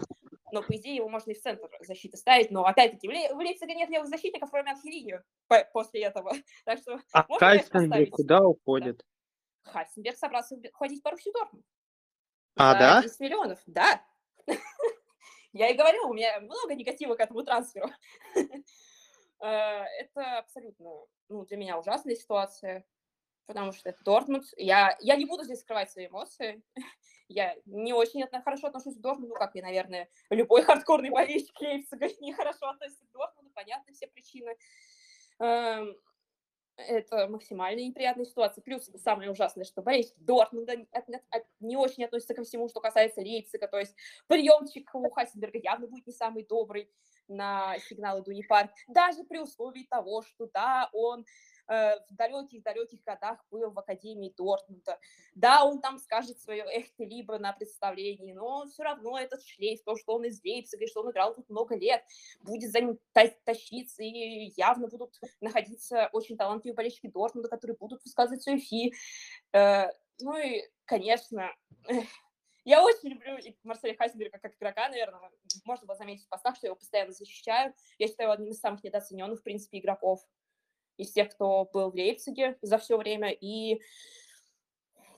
но, по идее, его можно и в центр защиты ставить. Но, опять-таки, в, в Лейпциге нет левых защитников, кроме Анхелинию после этого. Так что А поставить. куда уходит? Хайсенберг собрался уходить Боруссию Дортмунд. А, да? 10 миллионов, да. Я и говорю, у меня много негатива к этому трансферу. Э, Это абсолютно, ну, для меня ужасная ситуация, потому что это Дортмунд. Я, я не буду здесь скрывать свои эмоции. Я не очень хорошо отношусь к Дортмунду, как и, наверное, любой хардкорный болельщик Лейпцига нехорошо относится к Дортмунду, понятны все причины. Это максимально неприятная ситуация. Плюс самое ужасное, что болельщики Дортмунда не- очень относятся ко всему, что касается Лейпцига. То есть приемчик у Хайсенберга явно будет не самый добрый на сигналы Дуни Парк. Даже при условии того, что да, он в далеких-далеких годах был в Академии Дортмунда. Да, он там скажет свое эх ты либо на представлении, но все равно этот шлейф, то, что он из Лейпцига, что он играл тут много лет, будет за ним та- тащиться, и явно будут находиться очень талантливые болельщики Дортмунда, которые будут высказывать свою фи. Э, ну и, конечно, я очень люблю Марселя Хайсенберга как игрока, наверное. Можно было заметить в постах, что я его постоянно защищаю. Я считаю его одним из самых недооцененных, в принципе, игроков из тех, кто был в Лейпциге за все время. И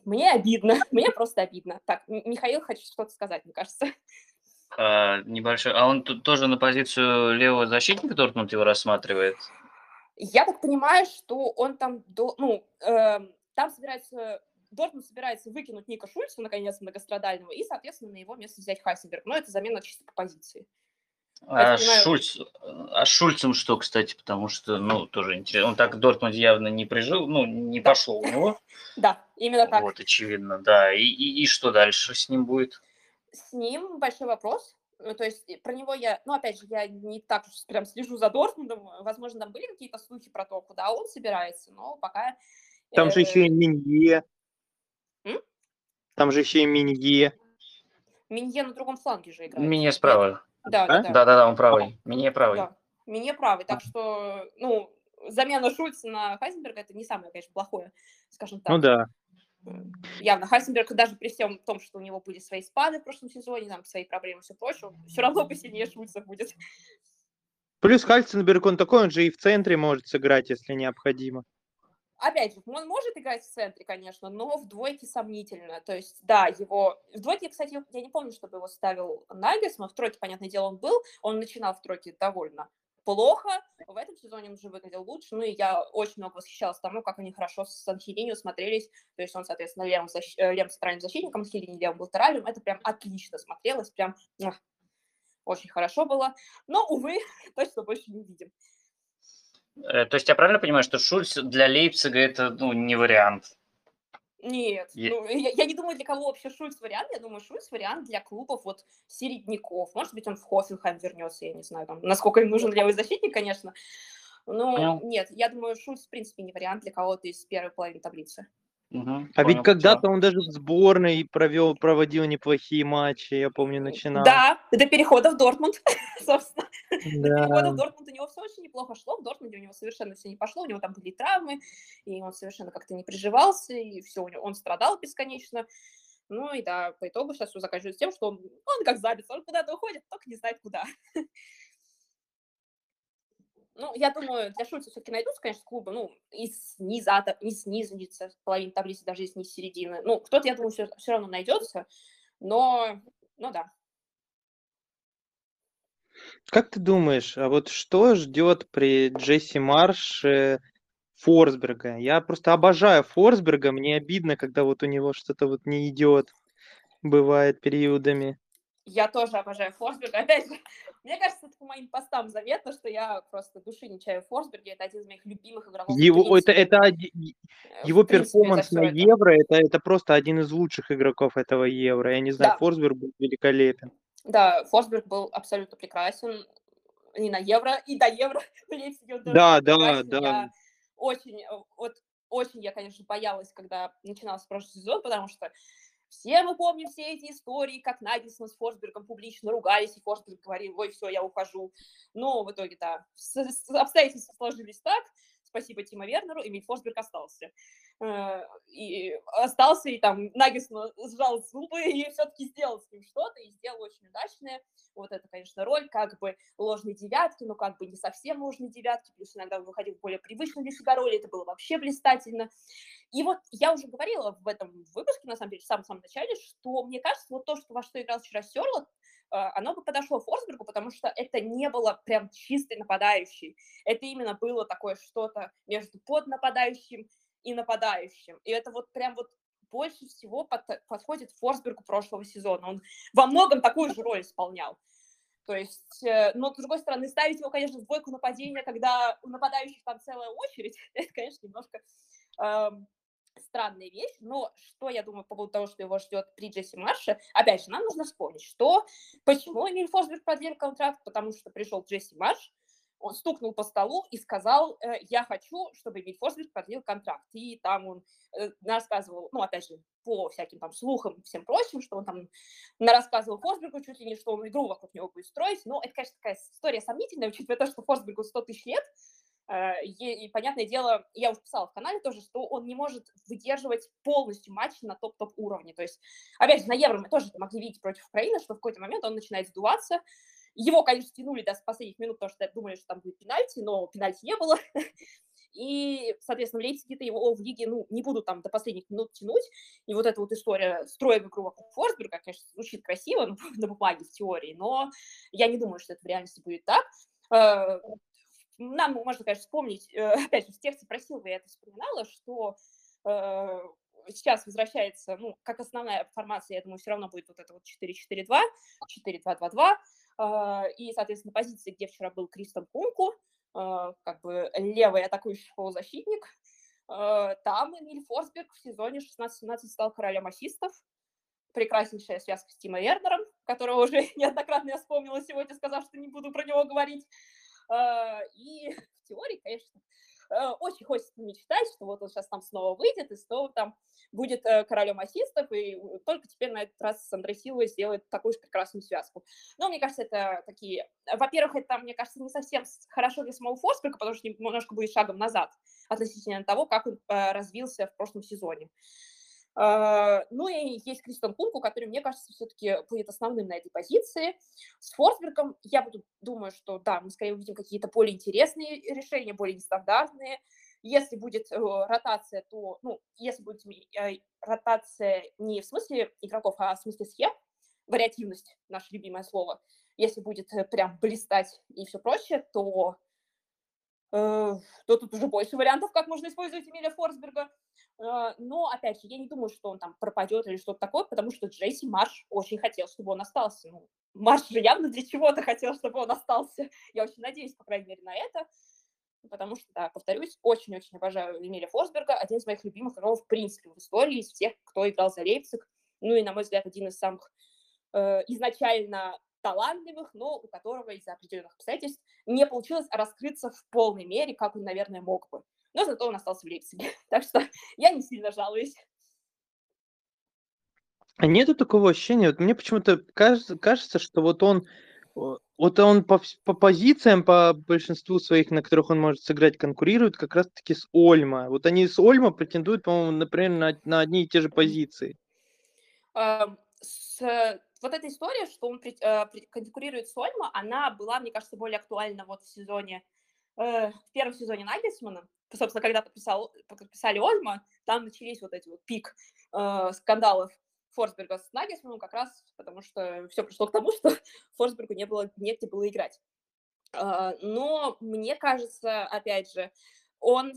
мне обидно, мне просто обидно. Так, Михаил хочет что-то сказать, мне кажется. А, небольшой. А он тут тоже на позицию левого защитника Дортмунд его рассматривает? Я так понимаю, что он там, до- ну, эм, там собирается, Дортмунд собирается выкинуть Ника Шульца, наконец, многострадального, и, соответственно, на его место взять Хайсенберг. Но это замена чисто по позиции. А. Шульц, а с Шульцем что, кстати, потому что, ну, тоже интересно. Он так в Дортмунде явно не прижил, ну, не Да. пошло у него. Да, именно так. Вот, очевидно, да. И, и, и что дальше с ним будет? С ним большой вопрос. Ну, То есть про него я, ну, опять же, я не так уж прям слежу за Дортмундом. Возможно, там были какие-то слухи про то, куда он собирается, но пока... Там же э, еще и Минье. Там же еще и Минье. Минье на другом фланге же играет. Мине справа. Да, А? да, да. Да-да-да, он правый. Мине правый. Да, Минье правый. Так что, ну, замена Шульца на Хайзенберга это не самое, конечно, плохое, скажем так. Ну да. М, Явно Хайзенберг, даже при всем том, что у него были свои спады в прошлом сезоне, там свои проблемы и все прочее, все равно посильнее Шульца будет. Плюс Хальценберг, он такой, он же и в центре может сыграть, если необходимо. Опять же, он может играть в центре, конечно, но в двойке сомнительно. То есть, да, его... В двойке, кстати, я не помню, чтобы его ставил Нагельсман. В тройке, понятное дело, он был. Он начинал в тройке довольно плохо. В этом сезоне он уже выглядел лучше. Ну и я очень много восхищалась тому, как они хорошо с Анхелинио смотрелись. То есть он, соответственно, левым, защ... э, левым центральным защитником, Анхелини левым латеральным. Это прям отлично смотрелось. Прям очень хорошо было. Но, увы, точно больше не видим. Э, То есть я правильно понимаю, что Шульц для Лейпцига это ну, не вариант? Нет, Е- ну, я, я не думаю, для кого вообще Шульц вариант. Я думаю, Шульц вариант для клубов вот середняков. Может быть, он в Хофенхайм вернется, я не знаю, там, насколько им нужен левый защитник, конечно. Но Понял. нет, я думаю, Шульц, в принципе, не вариант для кого-то из первой половины таблицы. Мгм, А ведь когда-то он даже в сборной провел, проводил неплохие матчи, я помню, начинал. Да, до перехода в Дортмунд, собственно. До перехода Да. в Дортмунд у него все очень неплохо шло. В Дортмунде у него совершенно все не пошло. У него там были травмы, и он совершенно как-то не приживался, и все, он страдал бесконечно. Ну и да, по итогу сейчас все заканчивается тем, что он, он как забится, он куда-то уходит, только не знает куда. Ну, я думаю, для Шульца все-таки найдутся, конечно, клубы, ну, из низа, не снизу, не с половины таблицы, даже если не середины. Ну, кто-то, я думаю, все, все равно найдется, но, ну да. Как ты думаешь, а вот что ждет при Джесси Марше Форсберга? Я просто обожаю Форсберга, мне обидно, когда вот у него что-то вот не идет, бывает периодами. Я тоже обожаю Форсберга. Опять же, мне кажется, это по моим постам заметно, что я просто души не чаю в Форсберге. Это один из моих любимых игроков. Его, это, это Э, его принципе, перформанс на это. Евро, это, это просто один из лучших игроков этого Евро. Я не знаю, Да. Форсберг был великолепен. Да, Форсберг был абсолютно прекрасен и на Евро, и до Евро Да, да, да. Я очень, э, вот, очень я, конечно, боялась, когда начинался прошлый сезон, потому что Все мы помним все эти истории, как Нагельсон с Форсбергом публично ругались, и Форсберг говорил, ой, все, я ухожу. Но в итоге, да, обстоятельства сложились так, спасибо Тима Вернеру, Эмиль Форсберг остался. Э, и остался, и там Нагельсон сжал зубы и все-таки сделал с ним что-то, и сделал очень удачное. Вот это, конечно, роль как бы ложной девятки, но как бы не совсем ложной девятки, плюс иногда он выходил в более привычной для себя роли, это было вообще блистательно. И вот я уже говорила в этом выпуске, на самом деле, в самом-самом начале, что мне кажется, вот то, что во что играл вчера Серлот, оно бы подошло Форсбергу, потому что это не было прям чистый нападающий. Это именно было такое что-то между поднападающим и нападающим. И это вот прям вот больше всего под, подходит Форсбергу прошлого сезона. Он во многом такую же роль исполнял. То есть, э, но с другой стороны, ставить его, конечно, в двойку нападения, когда у нападающих там целая очередь, это, конечно, немножко странная вещь, но что я думаю по поводу того, что его ждет при Джесси Марше, опять же, нам нужно вспомнить, что почему Эмиль Форсберг продлил контракт, потому что пришел Джесси Марш, он стукнул по столу и сказал, э, я хочу, чтобы Эмиль Форсберг продлил контракт. И там он э, рассказывал, ну, опять же, по всяким там слухам и всем прочим, что он там рассказывал Форсбергу чуть ли не, что он игру вокруг него будет строить. Но это, конечно, такая история сомнительная, учитывая то, что Форсбергу 100 тысяч лет, Э, и, понятное дело, я уже писала в канале тоже, что он не может выдерживать полностью матч на топ-топ уровне. То есть, опять же, на Евро мы тоже могли видеть против Украины, что в какой-то момент он начинает сдуваться. Его, конечно, тянули до последних минут, потому что думали, что там будет пенальти, но пенальти не было. И, соответственно, в Лейпциге-то его в лиге, ну, не будут там до последних минут тянуть. И вот эта вот история строя игру вокруг Форсберга, конечно, звучит красиво ну, на бумаге, в теории, но я не думаю, что это в реальности будет так. Нам можно, конечно, вспомнить, э, опять же, в тексте про Силва я это вспоминала, что э, сейчас возвращается, ну, как основная формация, я думаю, все равно будет вот это вот 4-4-2, 4-2-2-2, э, и, соответственно, позиции, где вчера был Кристен Кунку, э, как бы левый атакующий полузащитник, э, там Эмиль Форсберг в сезоне 16-17 стал королем ассистов, прекраснейшая связка с Тима Вернером, которого уже неоднократно я вспомнила сегодня, сказав, что не буду про него говорить. А, и в теории, конечно, э, очень хочется мечтать, что вот он сейчас там снова выйдет и снова там будет э, королем ассистов, и только теперь на этот раз с Андрей Силой сделает такую же прекрасную связку. Но мне кажется, это такие... Во-первых, это, мне кажется, не совсем хорошо для самого Форсберга, потому что немножко будет шагом назад относительно того, как он э, развился в прошлом сезоне. А, ну и есть Кристон Кунку, который, мне кажется, все-таки будет основным на этой позиции. С Форсбергом я буду, думаю, что да, мы скорее увидим какие-то более интересные решения, более нестандартные. Если будет э, ротация, то, ну, если будет э, ротация не в смысле игроков, а в смысле схем, вариативность, наше любимое слово, если будет э, прям блистать и все прочее, то, э, то тут уже больше вариантов, как можно использовать Эмиля Форсберга. А, но, опять же, я не думаю, что он там пропадет или что-то такое, потому что Джейси Марш очень хотел, чтобы он остался. Ну, Марш же явно для чего-то хотел, чтобы он остался. Я очень надеюсь, по крайней мере, на это. Потому что, да, повторюсь, очень-очень обожаю Эмиля Форсберга, один из моих любимых игроков, в принципе, в истории, из всех, кто играл за Лейпциг. Ну и, на мой взгляд, один из самых э, изначально талантливых, но у которого из-за определенных обстоятельств не получилось раскрыться в полной мере, как он, наверное, мог бы но зато он остался в Лейпциге. Так что я не сильно жалуюсь. А нету такого ощущения, вот мне почему-то кажется, кажется, что вот он, вот он по, по позициям, по большинству своих, на которых он может сыграть, конкурирует как раз-таки с Ольма. Вот они с Ольма претендуют, по-моему, например, на, на одни и те же позиции. С, вот эта история, что он uh, конкурирует с Ольма, она была, мне кажется, более актуальна вот в сезоне, uh, в первом сезоне Нагельсмана, собственно, когда подписал, подписали Ольма, там начались вот эти вот пик э, скандалов Форсберга с Нагельсманом как раз потому, что все пришло к тому, что Форсбергу не было негде было играть. Э, но мне кажется, опять же, он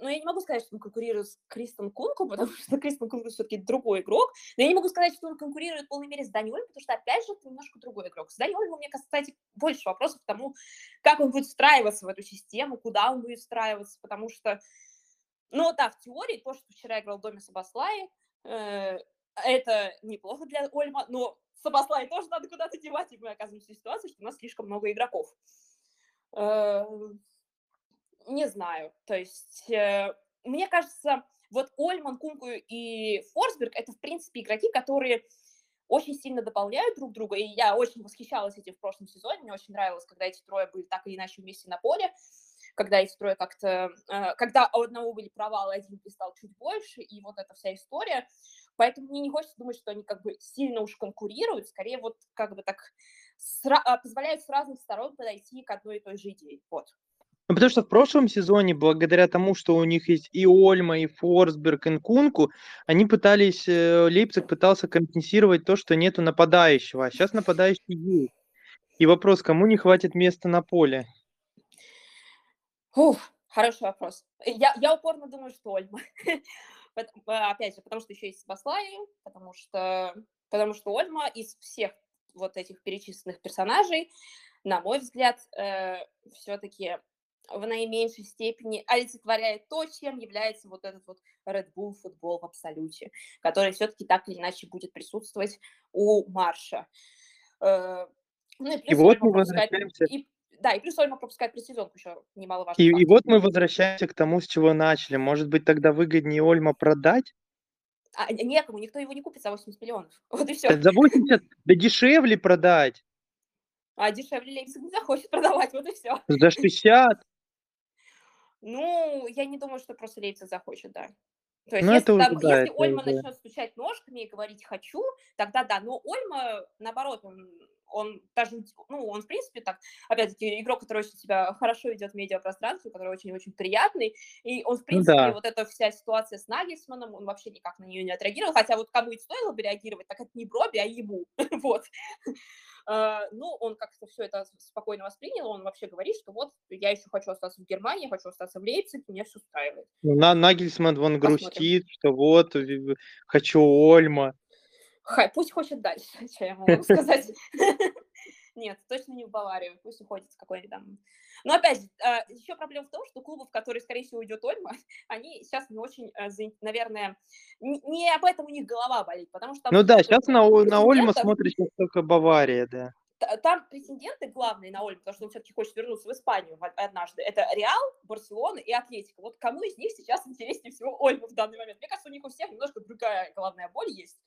но я не могу сказать, что он конкурирует с Кристом Кунку, потому что Кристен Кунку все-таки другой игрок. Но я не могу сказать, что он конкурирует в полной мере с Даниэлем, потому что, опять же, это немножко другой игрок. С Даниэлем у меня, кстати, больше вопросов к тому, как он будет встраиваться в эту систему, куда он будет встраиваться, потому что, ну да, в теории, то, что вчера играл в доме Сабаслай, э, это неплохо для Ольма, но Сабаслай тоже надо куда-то девать, и мы оказываемся в ситуации, что у нас слишком много игроков. Э, не знаю. То есть, э, мне кажется, вот Ольман, Кунку и Форсберг – это, в принципе, игроки, которые очень сильно дополняют друг друга, и я очень восхищалась этим в прошлом сезоне, мне очень нравилось, когда эти трое были так или иначе вместе на поле, когда эти трое как-то, э, когда у одного были провалы, один пристал чуть больше, и вот эта вся история, поэтому мне не хочется думать, что они как бы сильно уж конкурируют, скорее вот как бы так а, позволяют с разных сторон подойти к одной и той же идее, вот. Ну, потому что в прошлом сезоне, благодаря тому, что у них есть и Ольма, и Форсберг, и Нкунку, они пытались, э, Лейпциг пытался компенсировать то, что нету нападающего, а сейчас нападающий есть. И вопрос, кому не хватит места на поле? Ух, хороший вопрос. Я, я упорно думаю, что Ольма. А, опять же, потому что еще есть Баслай, потому что, потому что Ольма из всех вот этих перечисленных персонажей, на мой взгляд, э, все-таки в наименьшей степени олицетворяет то, чем является вот этот вот Red Bull футбол в абсолюте, который все-таки так или иначе будет присутствовать у Марша. Э, ну и, плюс и вот мы возвращаемся... И, да, и плюс Ольма пропускает предсезонку еще немаловажно. И, и вот мы возвращаемся к тому, с чего начали. Может быть, тогда выгоднее Ольма продать? А, некому, никто его не купит за 80 миллионов. Вот и все. За 80, да дешевле продать. А дешевле Лейпциг не захочет продавать, вот и все. За 60. Ну, я не думаю, что просто Лейпциг захочет, да. То есть, ну, если, там, уже, если это Ольма уже... начнет стучать ножками и говорить «хочу», тогда да. Но Ольма, наоборот, он, он даже, ну, он, в принципе, так, опять-таки, игрок, который очень себя хорошо ведет в медиапространстве, который очень-очень приятный, и он, в ну принципе, да. вот эта вся ситуация с Нагельсманом, он вообще никак на нее не отреагировал, хотя вот кому и стоило бы реагировать, так это не Броби, а ему, вот. А, ну, он как-то все это спокойно воспринял, он вообще говорит, что вот я еще хочу остаться в Германии, хочу остаться в Лейпциге, меня все устраивает. Ну, на Нагельсман Посмотрим. грустит, что вот хочу Ольма. Хай, пусть хочет дальше, что я могу сказать. Нет, точно не в Баварию, пусть уходит с какой-нибудь там... Но опять же, а, еще проблема в том, что клубов, которые, скорее всего, уйдет Ольма, они сейчас не очень, э, наверное, не об этом у них голова болит, потому что... Ну да, сейчас на, на Ольма смотрит сейчас только Бавария, да. Там претенденты главные на Ольму, потому что он все-таки хочет вернуться в Испанию однажды. Это Реал, Барселона и Атлетика. Вот кому из них сейчас интереснее всего Ольма в данный момент? Мне кажется, у них у всех немножко другая головная боль есть.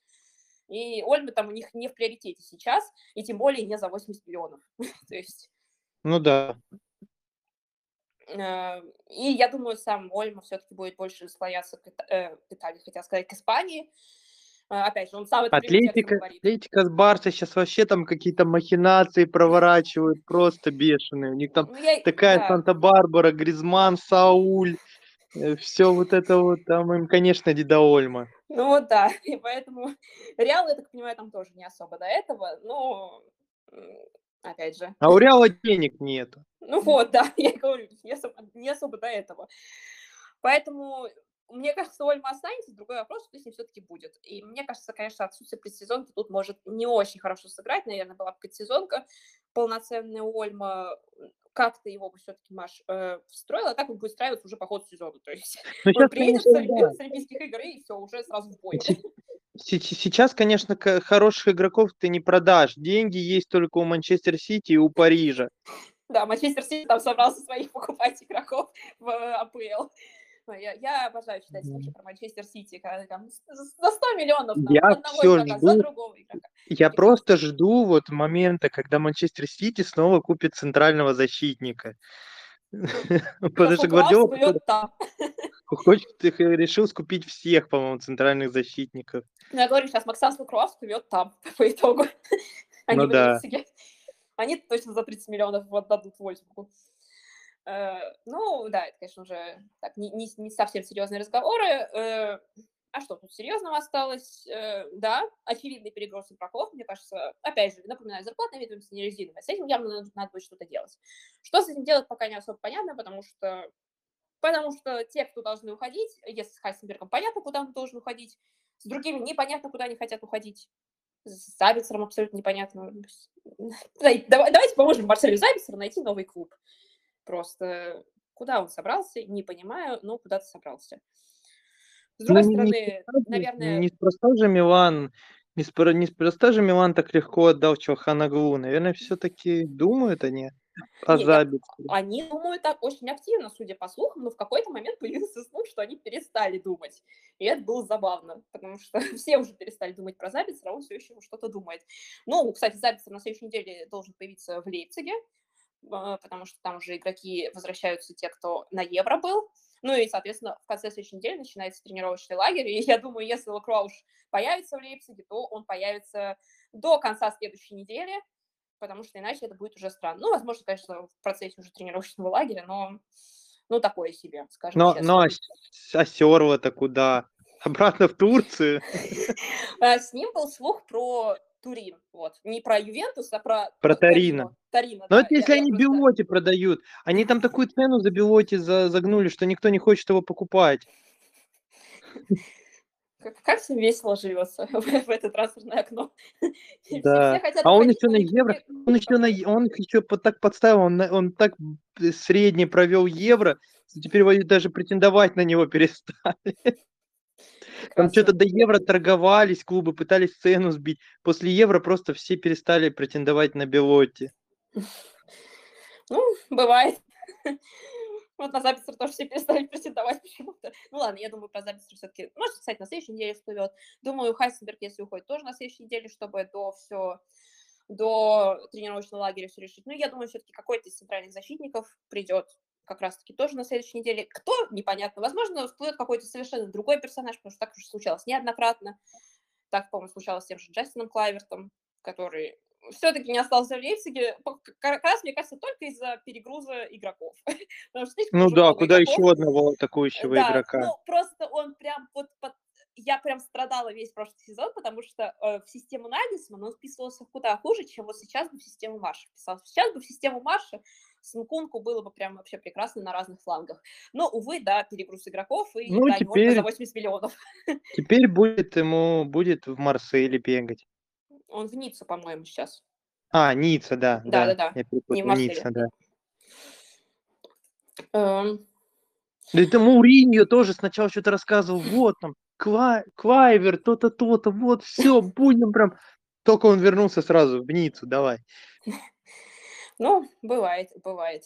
И Ольма там у них не в приоритете сейчас, и тем более не за 80 миллионов. То есть... Ну да. Э, и я думаю, сам Ольма все-таки будет больше склоняться к, э, к Италии, хотел сказать, к Испании. Э, опять же, он сам это Атлетика, Атлетика с Барса сейчас вообще там какие-то махинации проворачивают, просто бешеные. У них там ну, я, такая да. Санта-Барбара, Гризман, Сауль, все вот это вот, там им, конечно, Ольма. Ну вот да, и поэтому Реал, я так понимаю, там тоже не особо до этого, но опять же. А у Реала денег нету. Ну вот, да, я говорю, не особо, не особо до этого. Поэтому мне кажется, Ольма останется, другой вопрос, что с ним все-таки будет. И мне кажется, конечно, отсутствие предсезонки тут может не очень хорошо сыграть. Наверное, была бы предсезонка полноценная у Ольма. Как-то его бы все-таки Маш э, встроила, а так он будет устраиваться уже по ходу сезона. То есть ну, он приедет с, с Олимпийских игр и все, уже сразу в бой. Сейчас, конечно, хороших игроков ты не продашь. Деньги есть только у Манчестер Сити и у Парижа. Да, Манчестер Сити там собрался своих покупать игроков в э, АПЛ. Я, я обожаю читать слухи про Манчестер Сити, когда там за 100 миллионов там, я одного все игрока, жду, за другого игрока. Я и просто жду вот момента, когда Манчестер Сити снова купит центрального защитника. Потому что Гвардиола хочет, решил скупить всех, по-моему, центральных защитников. Ну, я говорю, сейчас Максан Лукроф живет там, по итогу. Они ну, да. Они точно за 30 миллионов отдадут Вольсбургу. Э, ну, да, это, конечно, уже так, не, не, совсем серьезные разговоры. Э, а что тут серьезного осталось? Э, да, очевидный перегруз игроков, мне кажется, опять же, напоминаю, зарплатная ведомость не резиновая. С этим явно надо, надо будет что-то делать. Что с этим делать, пока не особо понятно, потому что потому что те, кто должны уходить, если с Хайсенбергом понятно, куда он должен уходить, с другими непонятно, куда они хотят уходить, с Забицером абсолютно непонятно. Давайте поможем Марселю Забицеру найти новый клуб. Просто куда он собрался, не понимаю, но куда-то собрался. С другой ну, стороны, не, наверное... Неспроста же Милан, неспроста, же Милан так легко отдал Чоханаглу. Наверное, все-таки думают они. о Не, я- Забитцере? Они думают так очень активно, судя по слухам, но в какой-то момент появился слух, что они перестали думать. И это было забавно, потому что все уже перестали думать про Забицера, а он все еще что-то думает. Ну, кстати, Забицер на следующей неделе должен появиться в Лейпциге, потому что там уже игроки возвращаются, те, кто на Евро был. Ну и, соответственно, в конце следующей недели начинается тренировочный лагерь. И я думаю, если Лакроуш появится в Лейпциге, то он появится до конца следующей недели, потому что иначе это будет уже странно. Ну, возможно, конечно, в процессе уже тренировочного лагеря, но ну, такое себе, скажем Но, честно. но а, с- а Сёрва-то куда? Обратно в Турцию? А, С ним был слух про Турин, вот. Не про Ювентус, а про... Про Т- Торино. Торино, Ну да. это если Я- я они просто- Белоти продают. Они там такую цену за Белоти за- загнули, что никто не хочет его покупать. Как, как всем весело живется в, в это трансферное окно. Все- Да. все хотят А он еще но на евро, он еще на, он еще под- так подставил, он, на- он так средний провел евро, что теперь даже претендовать на него перестали. Там что-то до евро торговались, клубы пытались цену сбить. После евро просто все перестали претендовать на Белотти. Ну, бывает. Вот на Забицер тоже все перестали претендовать почему-то. Ну ладно, я думаю, про Забицер все-таки, может, кстати, на следующей неделе всплывет. Думаю, Хайсенберг, если уходит, тоже на следующей неделе, чтобы до все до тренировочного лагеря все решить. Ну, я думаю, все-таки какой-то из центральных защитников придет как раз-таки тоже на следующей неделе. Кто? Непонятно. Возможно, всплывет какой-то совершенно другой персонаж, потому что так уже случалось неоднократно. Так, по-моему, случалось с тем же Джастином Клайвертом, который все-таки не остался в Лейпциге, как раз, мне кажется, только из-за перегруза игроков. Ну да, куда игроков. еще одного атакующего Да, игрока? ну просто он прям вот под- я прям страдала весь прошлый сезон, потому что э, в систему Нагельсмана он вписывался куда хуже, чем вот сейчас бы в систему Марша вписался. Сейчас бы в систему Марша с Нкунку было бы прям вообще прекрасно на разных флангах. Но, увы, да, перегруз игроков, и Ну, да, не теперь- за 80 миллионов. Теперь будет ему будет в Марселе бегать. Он в Ниццу, по-моему, сейчас. А, Ницца, да. Да-да-да, Я перепутал, Марселе. Ницца, да. Эм, Да это Мауриньо тоже сначала что-то рассказывал, вот там, Ква- Клайвер, то-то, то-то, вот, все, будем прям. Только он вернулся сразу в Ниццу, давай. Ну, бывает, бывает.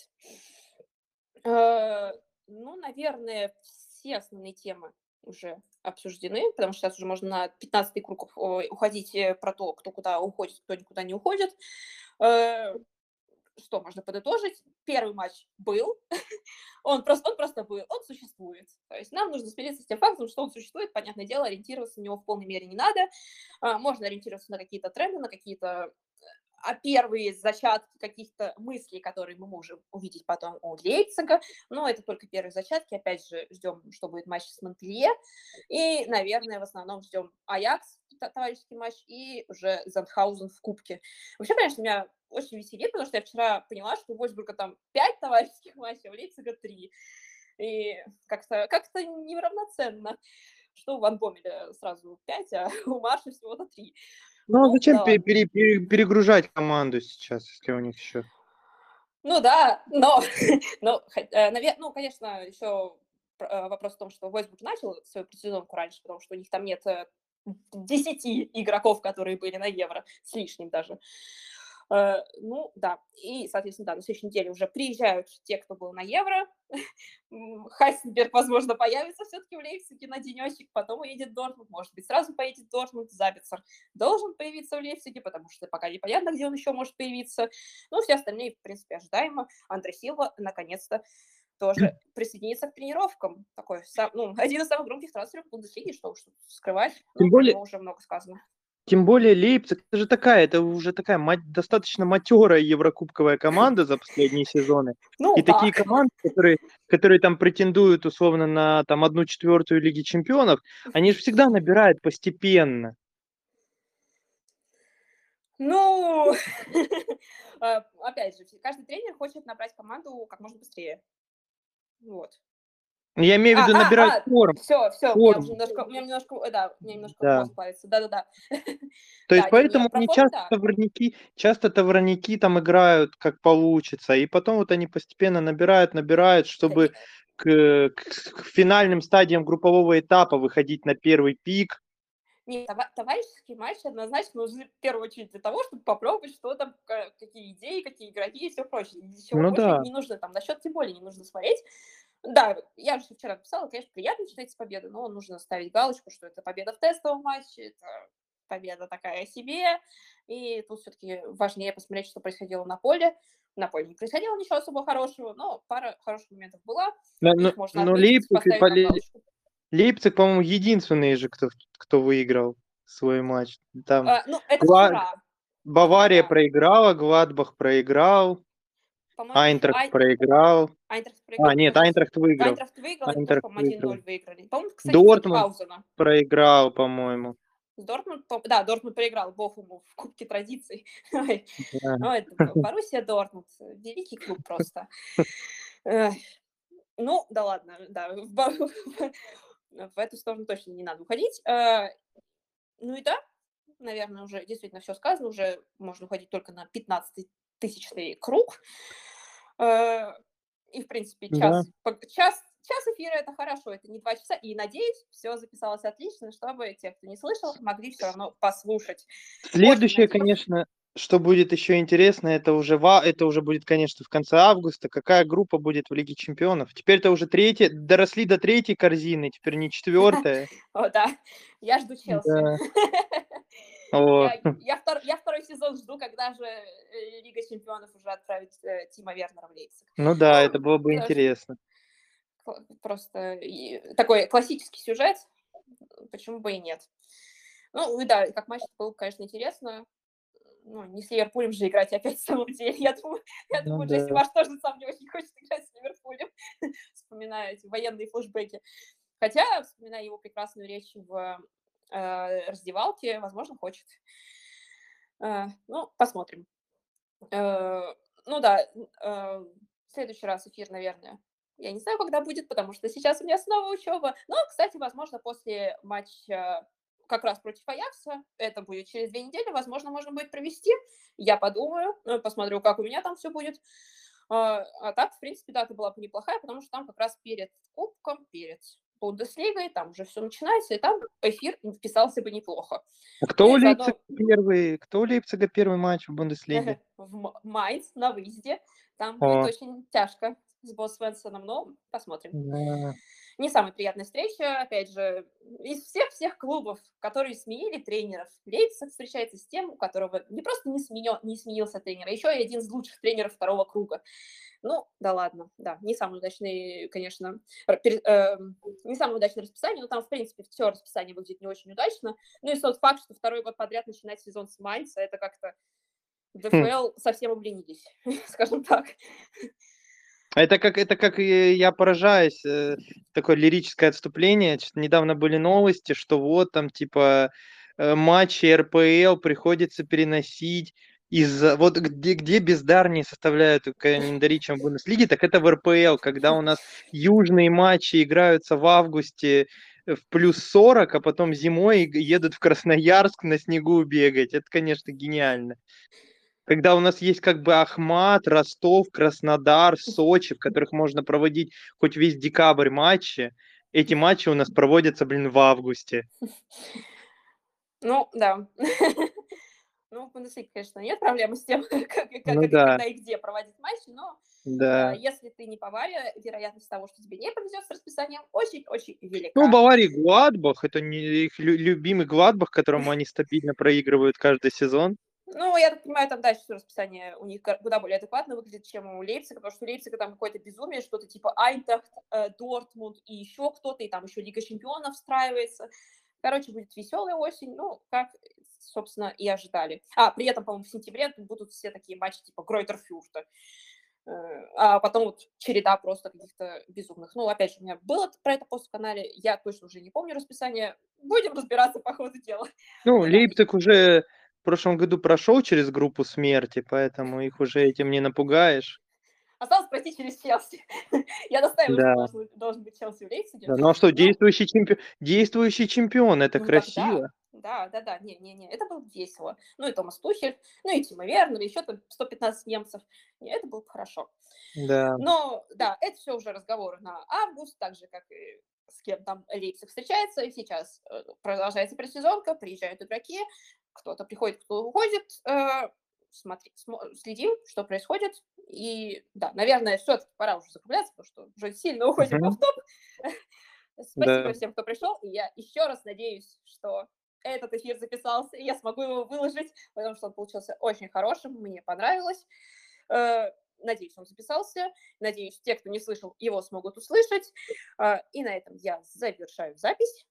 Э, Ну, наверное, все основные темы уже обсуждены, потому что сейчас уже можно на 15 круг уходить э, про то, кто куда уходит, кто никуда не уходит. Э, Что можно подытожить? Первый матч был, он просто, он просто был, он существует. То есть нам нужно смириться с тем фактом, что он существует, понятное дело, ориентироваться на него в полной мере не надо. А, Можно ориентироваться на какие-то тренды, на какие-то а первые зачатки каких-то мыслей, которые мы можем увидеть потом у Лейпцига. Но это только первые зачатки. Опять же, ждем, что будет матч с Монпелье. И, наверное, в основном ждем Аякс, товарищеский матч, и уже Зандхаузен в Кубке. Вообще, конечно, меня очень веселит, потому что я вчера поняла, что у Вольсбурга там 5 товарищеских матчей, а у Лейпцига 3. И как-то как неравноценно что у Ван Бомеля сразу 5, а у Марша всего-то 3. Ну, а Ну, зачем да пере- ладно. пере- пере- перегружать команду сейчас, если у них еще... Ну да, но, но наверное, ну, конечно, еще вопрос в том, что Войсбург начал свою предсезонку раньше, потому что у них там нет э, 10 игроков, которые были на Евро, с лишним даже. Э, Ну, да. И, соответственно, да, на следующей неделе уже приезжают те, кто был на Евро. Хайсенберг, возможно, появится все-таки в Лейпциге на денечек, потом уедет Дортмунд, может быть, сразу поедет Дортмунд. Забицер должен появиться в Лейпциге, потому что пока непонятно, где он еще может появиться. Ну, все остальные, в принципе, ожидаемо. Андрей Силва, наконец-то, тоже присоединится к тренировкам. Такой, сам- ну, один из самых громких трансферов в Бундеслиге, что уж скрывать. Тем Ну, более- уже много сказано. Тем более Лейпциг, это же такая, это уже такая ма- достаточно матерая еврокубковая команда за последние сезоны. Ну, И такие так. команды, которые, которые там претендуют условно на там одну четвертую Лиги Чемпионов, они же всегда набирают постепенно. Ну, э, опять же, каждый тренер хочет набрать команду как можно быстрее. Вот. Я имею в А, виду а, набирать а, форм. Все, все, Форму. уже немножко, у меня немножко, э, да, меня немножко Да. плавится. Да-да-да. То есть Да, поэтому они часто да. товарники, часто товарники там играют как получится, и потом вот они постепенно набирают, набирают, чтобы к, к- к финальным стадиям группового этапа выходить на первый пик. Не, товарищеский матч однозначно нужны в первую очередь для того, чтобы попробовать, что там, какие идеи, какие игроки и все прочее. Ничего ну, да. не нужно там, насчет тем более не нужно смотреть. Да, я же вчера писала, конечно, приятно читать победы, но нужно ставить галочку, что это победа в тестовом матче, это победа такая себе, и тут все-таки важнее посмотреть, что происходило на поле. На поле не происходило ничего особо хорошего, но пара хороших моментов была. Да, но, но Лейпциг, Лейпциг, по-моему, единственный же, кто, кто выиграл свой матч. Там а, ну, это Гла... Бавария да. проиграла, Гладбах проиграл, Айнтрахт Ай... проиграл. Айнтрахт проиграл. А, нет, Айнтрахт выиграл. Айнтрахт выиграл, Айнтрахт, по-моему, 1-0 выиграли. По-моему, кстати, Дортмунд проиграл, по-моему. Дортмунд, да, Дортмунд проиграл Бохуму в Кубке традиций. Ну, это Боруссия Дортмунд, великий клуб просто. Ну, да ладно, да, в эту сторону точно не надо уходить. Э, ну и да, наверное, уже действительно все сказано, уже можно уходить только на 15-тысячный круг. Э, и, в принципе, час, да. час Час эфира это хорошо, это не два часа. И надеюсь, все записалось отлично, чтобы те, кто не слышал, могли все равно послушать. Следующее, конечно, что будет еще интересно, это уже, это уже будет, конечно, в конце августа. Какая группа будет в Лиге Чемпионов? Теперь это уже третья, доросли до третьей корзины, теперь не четвертая. О, да, я жду Челси. Я, втор, я второй сезон жду, когда же э, Лига Чемпионов уже отправит э, Тима Вернера в Лейпциг. Ну да, это было бы интересно просто такой классический сюжет, почему бы и нет. Ну, и да, как матч был, конечно, интересно. Ну, не с Ливерпулем же играть опять в самом деле. Я думаю, я ну, думаю да. Джесси Маш тоже сам не очень хочет играть с Ливерпулем, вспоминая эти военные флешбеки. Хотя, вспоминая его прекрасную речь в э, раздевалке, возможно, хочет. Э, ну, посмотрим. Э, ну да, в следующий раз эфир, наверное, я не знаю, когда будет, потому что сейчас у меня снова учеба. Но, кстати, возможно, после матча как раз против Аякса, это будет через две недели, возможно, можно будет провести. Я подумаю, посмотрю, как у меня там все будет. А так, в принципе, дата была бы неплохая, потому что там как раз перед Кубком, перед Бундеслигой, там уже все начинается, и там эфир вписался бы неплохо. А кто и у Лейпцига заодно... первый, кто у Лейпцига первый матч в Бундеслиге? В Майнц на выезде. Там О. будет очень тяжко с Босс Свенсоном, но посмотрим. Да. Не самая приятная встреча, опять же, из всех-всех клубов, которые сменили тренеров, Лейпциг встречается с тем, у которого не просто не, сменил, не сменился тренер, а еще и один из лучших тренеров второго круга. Ну, да ладно, да, не самый удачный, конечно, э, не самое удачное расписание, но там, в принципе, все расписание выглядит не очень удачно. Ну и тот факт, что второй год подряд начинать сезон с Майнца, это как-то ДФЛ хм. совсем обленились, скажем так. Это как, это как я поражаюсь, э, такое лирическое отступление. Недавно были новости, что вот там типа э, матчи РПЛ приходится переносить из вот где, где бездарнее составляют календари, чем в Бундеслиге, так это в РПЛ, когда у нас южные матчи играются в августе в плюс 40, а потом зимой едут в Красноярск на снегу бегать. Это, конечно, гениально когда у нас есть как бы Ахмат, Ростов, Краснодар, Сочи, в которых можно проводить хоть весь декабрь матчи, эти матчи у нас проводятся, блин, в августе. Ну, да. Ну, в Бундеслиге, конечно, нет проблемы с тем, как, как ну, да. когда и где проводить матчи, но да. э, если ты не Бавария, вероятность того, что тебе не повезет с расписанием, очень-очень велика. Ну, Бавария Гладбах, это не их любимый Гладбах, которому они стабильно проигрывают каждый сезон. Ну, я так понимаю, там дальше расписание у них куда более адекватно выглядит, чем у Лейпцига, потому что у Лейпцига там какое-то безумие, что-то типа Айнтахт, э, Дортмунд и еще кто-то, и там еще Лига Чемпионов встраивается. Короче, будет веселая осень, ну, как, собственно, и ожидали. А, при этом, по-моему, в сентябре будут все такие матчи типа Гройтер-Фюрта. Э, а потом вот череда просто каких-то безумных. Ну, опять же, у меня было про это пост в канале, я точно уже не помню расписание. Будем разбираться по ходу дела. Ну, Лейпциг уже в прошлом году прошел через группу смерти, поэтому их уже этим не напугаешь. Осталось пройти через Челси. Я настаиваю, да. что должен, должен быть Челси в Лейпциге. Да, ну а что, ну, действующий, чемпион, действующий чемпион, это ну, красиво. Да, да, да, не-не-не, это было весело. Ну и Томас Тухель, ну и Тима Вернер, еще там 115 немцев. И это было хорошо. Да. Но, да, это все уже разговоры на август, так же, как и с кем там Лейпциг встречается. И сейчас э, продолжается предсезонка, приезжают игроки, кто-то приходит, кто уходит. Э, смотри, следим, что происходит. И да, наверное, все-таки пора уже закругляться, потому что уже сильно уходим mm-hmm. в топ. Спасибо да. всем, кто пришел. И я еще раз надеюсь, что этот эфир записался, и я смогу его выложить, потому что он получился очень хорошим, мне понравилось. Э, надеюсь, он записался. Надеюсь, те, кто не слышал, его смогут услышать. Э, и на этом я завершаю запись.